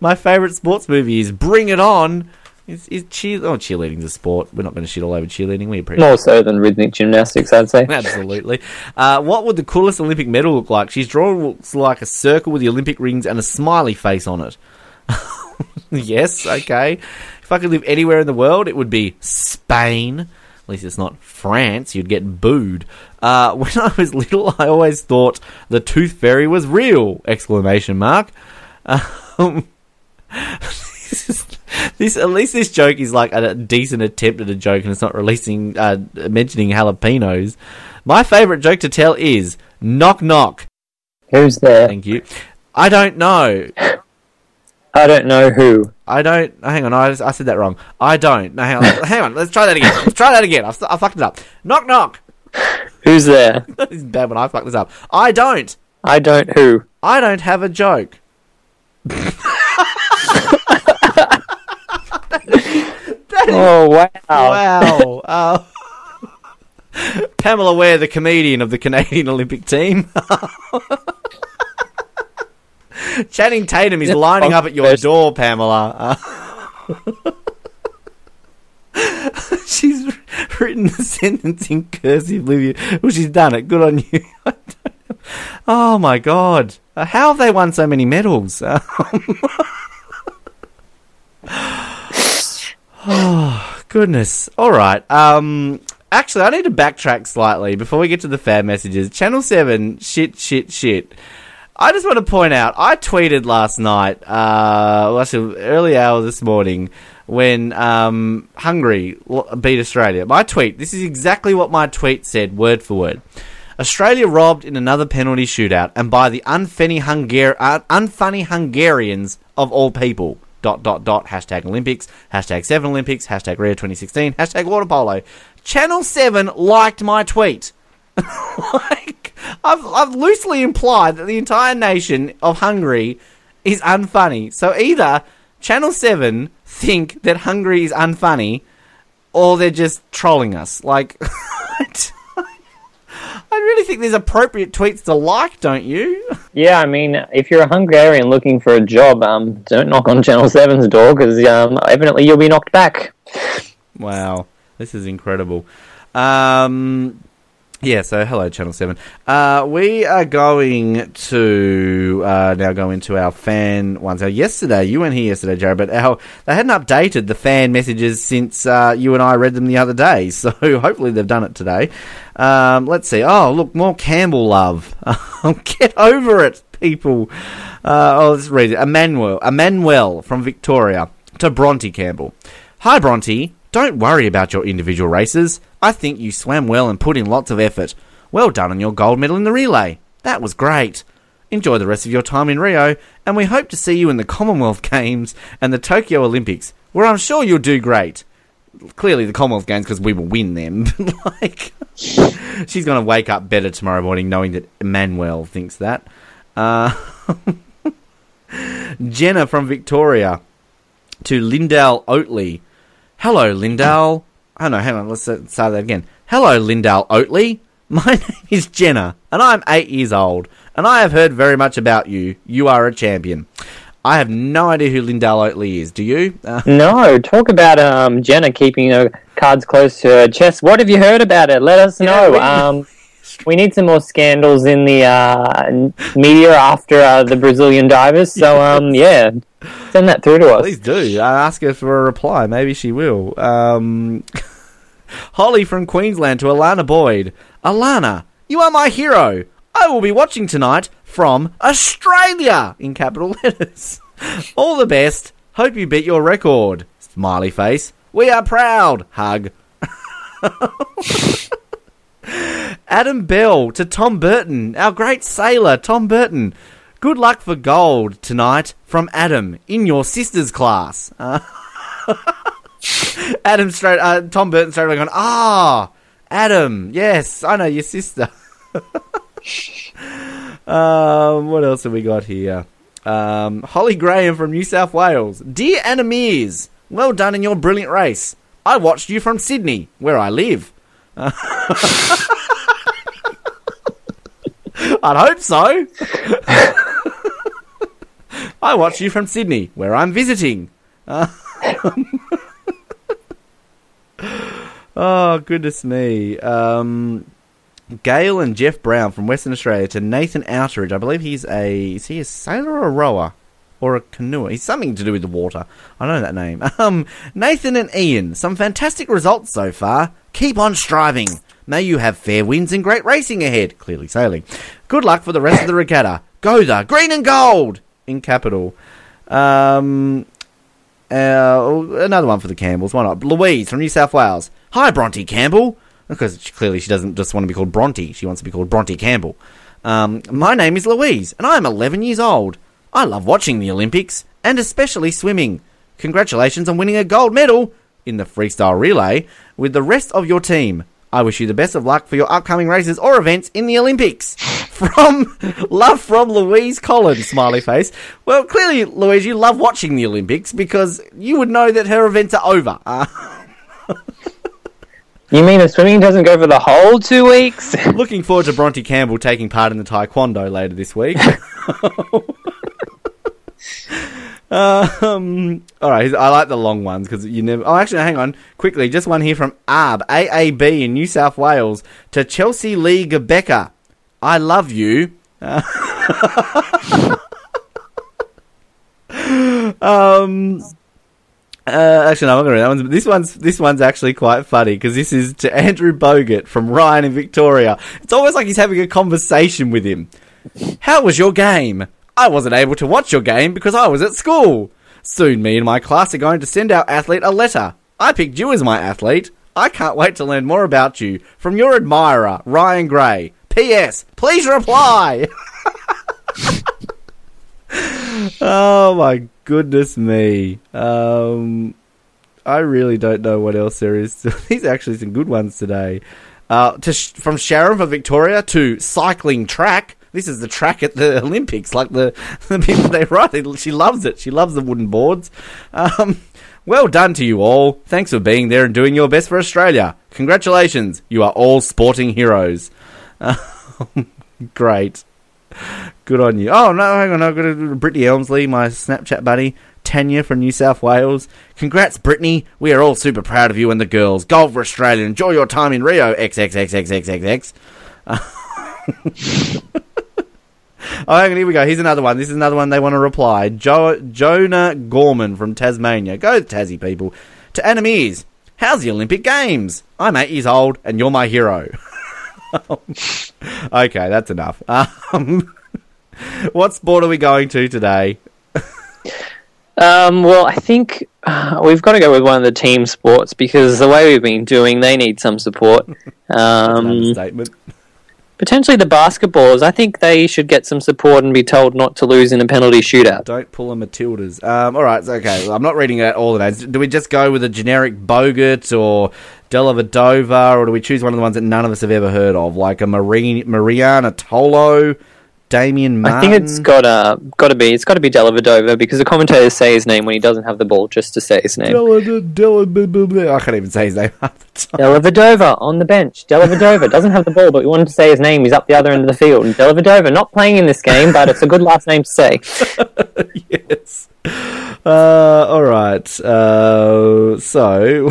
my favourite sports movie is Bring It On. Is, is cheer? Oh, cheerleading's a sport. We're not going to shit all over cheerleading. We appreciate. More so than rhythmic gymnastics, I'd say. Absolutely. Uh, what would the coolest Olympic medal look like? She's drawn looks like a circle with the Olympic rings and a smiley face on it. yes, okay. If I could live anywhere in the world, it would be Spain. At least it's not France. You'd get booed. Uh, when I was little, I always thought the tooth fairy was real! Exclamation mark. Um, this, is- this at least this joke is like a decent attempt at a joke, and it's not releasing uh, mentioning jalapenos. My favourite joke to tell is knock knock. Who's there? Thank you. I don't know. I don't know who. I don't. Hang on, I, I said that wrong. I don't. No, hang on. hang on. Let's try that again. Let's try that again. I, I fucked it up. Knock knock. Who's there? this is bad when I fuck this up. I don't. I don't who. I don't have a joke. Oh wow! Wow. Uh, Pamela Ware, the comedian of the Canadian Olympic team. Channing Tatum is lining up at your door, Pamela. Uh, she's written the sentence in cursive, Livia. Well, she's done it. Good on you. I don't know. oh my god. How have they won so many medals? Um, oh, goodness. All right. Um, actually, I need to backtrack slightly before we get to the fan messages. Channel 7, shit, shit, shit. I just want to point out, I tweeted last night, uh, well, actually, early hour this morning, when um, Hungary beat Australia. My tweet, this is exactly what my tweet said, word for word. Australia robbed in another penalty shootout, and by the unfunny, Hungar- uh, unfunny Hungarians of all people. Dot dot dot. Hashtag Olympics. Hashtag Seven Olympics. Hashtag Rio 2016. Hashtag Water Polo. Channel Seven liked my tweet. like I've I've loosely implied that the entire nation of Hungary is unfunny. So either Channel Seven think that Hungary is unfunny, or they're just trolling us. Like, I really think there's appropriate tweets to like, don't you? Yeah, I mean, if you're a Hungarian looking for a job, um, don't knock on Channel 7's door because um, evidently you'll be knocked back. Wow, this is incredible. Um, yeah, so hello, Channel 7. Uh, we are going to uh, now go into our fan ones. Now, yesterday, you weren't here yesterday, Jared, but our, they hadn't updated the fan messages since uh, you and I read them the other day, so hopefully they've done it today. Um, let's see. Oh, look, more Campbell love. Get over it, people. Uh, oh, let's read it. Emmanuel, Emmanuel from Victoria to Bronte Campbell. Hi, Bronte. Don't worry about your individual races. I think you swam well and put in lots of effort. Well done on your gold medal in the relay. That was great. Enjoy the rest of your time in Rio, and we hope to see you in the Commonwealth Games and the Tokyo Olympics, where I'm sure you'll do great. Clearly, the Commonwealth Games because we will win them. Like, she's going to wake up better tomorrow morning knowing that Emmanuel thinks that. Uh, Jenna from Victoria to Lindell Oatley. Hello, Lindell. Oh no, hang on. Let's uh, start that again. Hello, Lindell Oatley. My name is Jenna, and I'm eight years old, and I have heard very much about you. You are a champion. I have no idea who Lindell Oatley is. Do you? Uh, No, talk about um, Jenna keeping her cards close to her chest. What have you heard about it? Let us Yeah, know. we- um, we need some more scandals in the uh, media after uh, the Brazilian divers. So, um, yeah, send that through to us. Please do. I ask her for a reply. Maybe she will. Um, Holly from Queensland to Alana Boyd. Alana, you are my hero. I will be watching tonight from Australia in capital letters. All the best. Hope you beat your record. Smiley face. We are proud. Hug. Adam Bell to Tom Burton, our great sailor, Tom Burton. Good luck for gold tonight from Adam in your sister's class. Uh, Adam straight, uh, Tom Burton straight away going, ah, Adam, yes, I know your sister. um, what else have we got here? Um, Holly Graham from New South Wales. Dear Anna Meares, well done in your brilliant race. I watched you from Sydney, where I live. I'd hope so. I watch you from Sydney, where I'm visiting. Oh, goodness me. Um, Gail and Jeff Brown from Western Australia to Nathan Outeridge. I believe he's a. Is he a sailor or a rower? Or a canoe? He's something to do with the water. I know that name. Um, Nathan and Ian. Some fantastic results so far. Keep on striving. May you have fair winds and great racing ahead. Clearly sailing. Good luck for the rest of the regatta. Go the green and gold in capital. Um, uh, another one for the Campbells. Why not? Louise from New South Wales. Hi, Bronte Campbell. Because she- clearly she doesn't just want to be called Bronte. She wants to be called Bronte Campbell. Um, my name is Louise, and I'm 11 years old. I love watching the Olympics, and especially swimming. Congratulations on winning a gold medal in the freestyle relay with the rest of your team. I wish you the best of luck for your upcoming races or events in the Olympics. From love from Louise Collins, smiley face. Well, clearly, Louise, you love watching the Olympics because you would know that her events are over. Uh, You mean the swimming doesn't go for the whole two weeks? looking forward to Bronte Campbell taking part in the Taekwondo later this week. Um, all right, I like the long ones because you never. Oh, actually, hang on, quickly, just one here from ARB AAB in New South Wales to Chelsea Gubecka. I love you. um. Uh, actually, no, I'm going to read that one. This one's this one's actually quite funny because this is to Andrew Bogut from Ryan in Victoria. It's almost like he's having a conversation with him. How was your game? I wasn't able to watch your game because I was at school. Soon, me and my class are going to send our athlete a letter. I picked you as my athlete. I can't wait to learn more about you from your admirer, Ryan Gray. P.S. Please reply. oh my goodness me. Um, I really don't know what else there is. These are actually some good ones today. Uh, to sh- from Sharon for Victoria to cycling track. This is the track at the Olympics, like the, the people they write. She loves it. She loves the wooden boards. Um, well done to you all. Thanks for being there and doing your best for Australia. Congratulations. You are all sporting heroes. Um, great. Good on you. Oh, no, hang on. I've got Brittany Elmslie, my Snapchat buddy. Tanya from New South Wales. Congrats, Brittany. We are all super proud of you and the girls. Gold for Australia. Enjoy your time in Rio. XXXXXXX. Oh, hang on, here we go. Here's another one. This is another one they want to reply. Jo- Jonah Gorman from Tasmania. Go, Tassie people. To Anna Meares. How's the Olympic Games? I'm eight years old, and you're my hero. okay, that's enough. Um, what sport are we going to today? Um, well, I think uh, we've got to go with one of the team sports because the way we've been doing, they need some support. Um, statement. Potentially the basketballers, I think they should get some support and be told not to lose in a penalty shootout. Don't pull a Matildas. Um, all right, okay. I'm not reading out all the names. Do we just go with a generic Bogut or Dellavedova, or do we choose one of the ones that none of us have ever heard of, like a Marine, Marianna Tolo, Damien I think it's got to got to be it's got to be Dellavedova because the commentators say his name when he doesn't have the ball just to say his name. Della- Della- blah, blah, blah. I can't even say his name half the time. Dellavedova on the bench. Dellavedova doesn't have the ball, but we wanted to say his name. He's up the other end of the field. Dellavedova not playing in this game, but it's a good last name to say. yes. Uh, all right. Uh, so,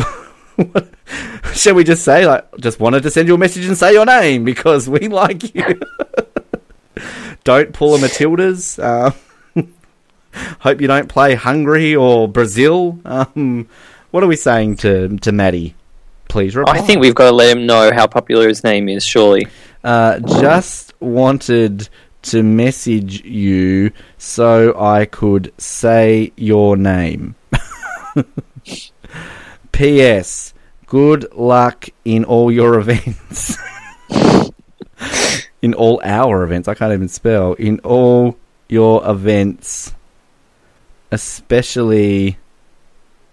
shall we just say, like, just wanted to send you a message and say your name because we like you. Don't pull a Matildas. Uh, hope you don't play Hungary or Brazil. Um, what are we saying to to Maddie? Please reply. I think we've got to let him know how popular his name is. Surely. Uh, just wanted to message you so I could say your name. P.S. Good luck in all your events. In all our events. I can't even spell. In all your events. Especially.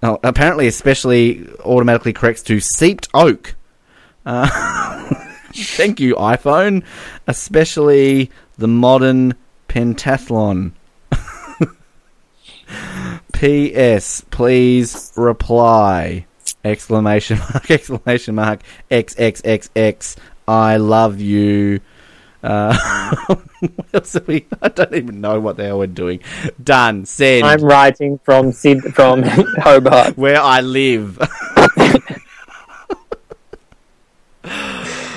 Oh, apparently, especially automatically corrects to seeped oak. Uh, thank you, iPhone. Especially the modern pentathlon. P.S. Please reply. Exclamation mark, exclamation mark, XXXX. I love you. Uh, what else are we? I don't even know what the hell we're doing. Done. Send. I'm writing from Sid from Hobart. where I live.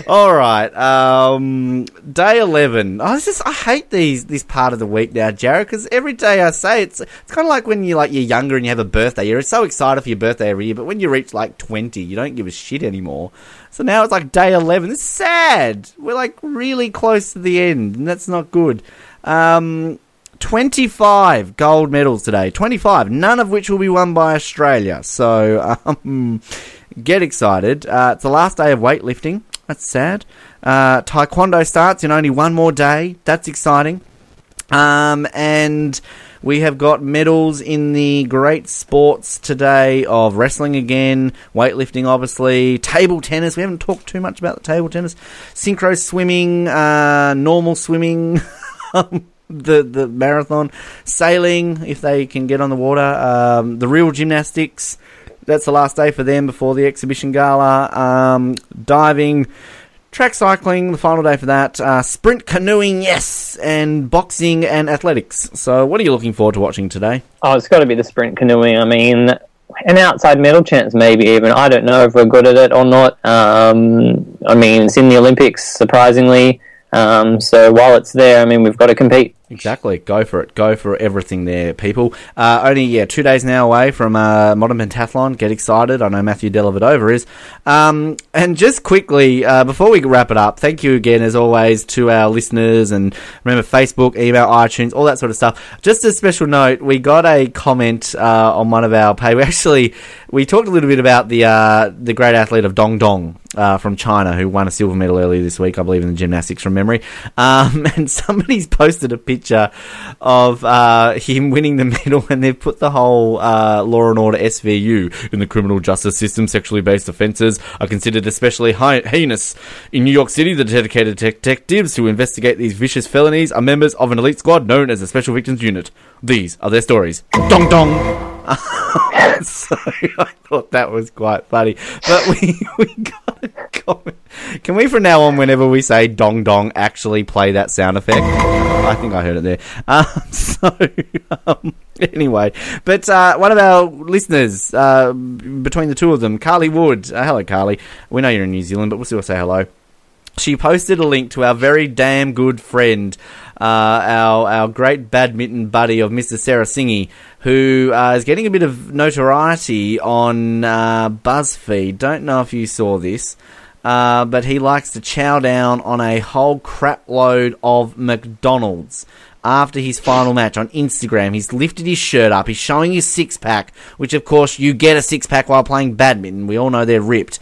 All right, um, day eleven. Oh, this is, I hate these this part of the week now, Jared, because every day I say it's it's kind of like when you like you're younger and you have a birthday. You're so excited for your birthday every year, but when you reach like twenty, you don't give a shit anymore. So now it's like day eleven. It's sad. We're like really close to the end, and that's not good. Um, 25 gold medals today. 25, none of which will be won by Australia. So um, get excited. Uh, it's the last day of weightlifting. That's sad. Uh, taekwondo starts in only one more day. That's exciting. Um, and we have got medals in the great sports today of wrestling again, weightlifting, obviously, table tennis. We haven't talked too much about the table tennis, synchro swimming, uh, normal swimming. the the marathon, sailing if they can get on the water, um, the real gymnastics. That's the last day for them before the exhibition gala. Um, diving, track cycling, the final day for that. Uh, sprint canoeing, yes, and boxing and athletics. So, what are you looking forward to watching today? Oh, it's got to be the sprint canoeing. I mean, an outside medal chance, maybe even. I don't know if we're good at it or not. Um, I mean, it's in the Olympics, surprisingly. Um, so while it's there, I mean, we've got to compete. Exactly. Go for it. Go for everything there, people. Uh, only, yeah, two days now away from uh, Modern Pentathlon. Get excited. I know Matthew Dellavedova is. Um, and just quickly, uh, before we wrap it up, thank you again, as always, to our listeners. And remember, Facebook, email, iTunes, all that sort of stuff. Just a special note, we got a comment uh, on one of our pay. We actually, we talked a little bit about the, uh, the great athlete of Dong Dong. Uh, from China, who won a silver medal earlier this week, I believe, in the gymnastics from memory. Um, and somebody's posted a picture of uh, him winning the medal, and they've put the whole uh, Law and Order SVU in the criminal justice system. Sexually based offences are considered especially high- heinous. In New York City, the dedicated detectives who investigate these vicious felonies are members of an elite squad known as the Special Victims Unit. These are their stories. Dong dong. so I thought that was quite funny, but we we got a comment. Can we from now on, whenever we say dong dong, actually play that sound effect? I think I heard it there. Um, so um, anyway, but uh, one of our listeners, uh, between the two of them, Carly Wood. Uh, hello, Carly. We know you're in New Zealand, but we'll still say hello. She posted a link to our very damn good friend, uh, our our great badminton buddy of Mr. Serasinghe, who uh, is getting a bit of notoriety on uh, BuzzFeed. Don't know if you saw this, uh, but he likes to chow down on a whole crap load of McDonald's after his final match on Instagram. He's lifted his shirt up. He's showing his six pack, which of course you get a six pack while playing badminton. We all know they're ripped.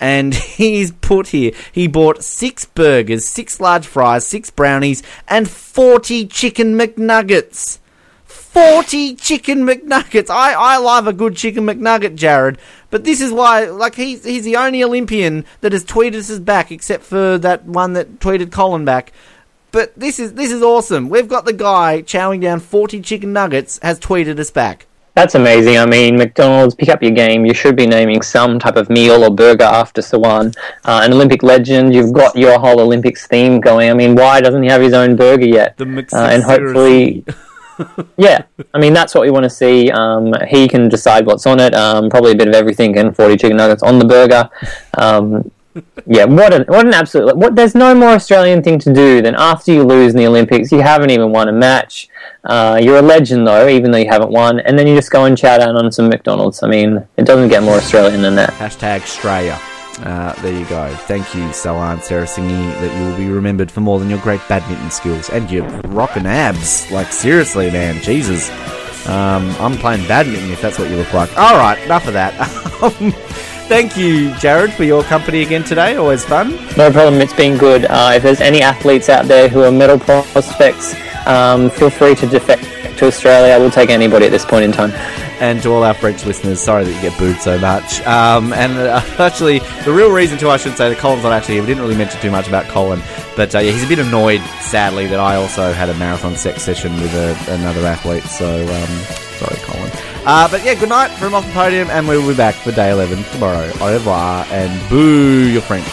And he's put here, he bought six burgers, six large fries, six brownies, and 40 chicken McNuggets. 40 chicken McNuggets. I, I love a good chicken McNugget, Jared. But this is why, like, he's, he's the only Olympian that has tweeted us back, except for that one that tweeted Colin back. But this is this is awesome. We've got the guy chowing down 40 chicken nuggets has tweeted us back. That's amazing. I mean, McDonald's, pick up your game. You should be naming some type of meal or burger after Sawan. Uh, an Olympic legend. You've got your whole Olympics theme going. I mean, why doesn't he have his own burger yet? The uh, and hopefully, yeah. I mean, that's what we want to see. Um, he can decide what's on it. Um, probably a bit of everything and 40 chicken nuggets on the burger. Um, yeah, what an what an absolute what. There's no more Australian thing to do than after you lose in the Olympics, you haven't even won a match. Uh, you're a legend though, even though you haven't won, and then you just go and chow down on some McDonald's. I mean, it doesn't get more Australian than that. Hashtag Australia. Uh, there you go. Thank you, Sawan Serasinghe, that you will be remembered for more than your great badminton skills and your rockin' abs. Like, seriously, man. Jesus. Um, I'm playing badminton if that's what you look like. Alright, enough of that. Thank you, Jared, for your company again today. Always fun. No problem. It's been good. Uh, if there's any athletes out there who are medal prospects, um, feel free to defect to Australia. We'll take anybody at this point in time. And to all our French listeners, sorry that you get booed so much. Um, and uh, actually, the real reason, too, I should say, that Colin's not actually here. We didn't really mention too much about Colin. But uh, yeah, he's a bit annoyed, sadly, that I also had a marathon sex session with a, another athlete. So, um, sorry, Colin. Uh, but yeah, good night from off the podium, and we will be back for day 11 tomorrow. Au revoir, and boo your friend.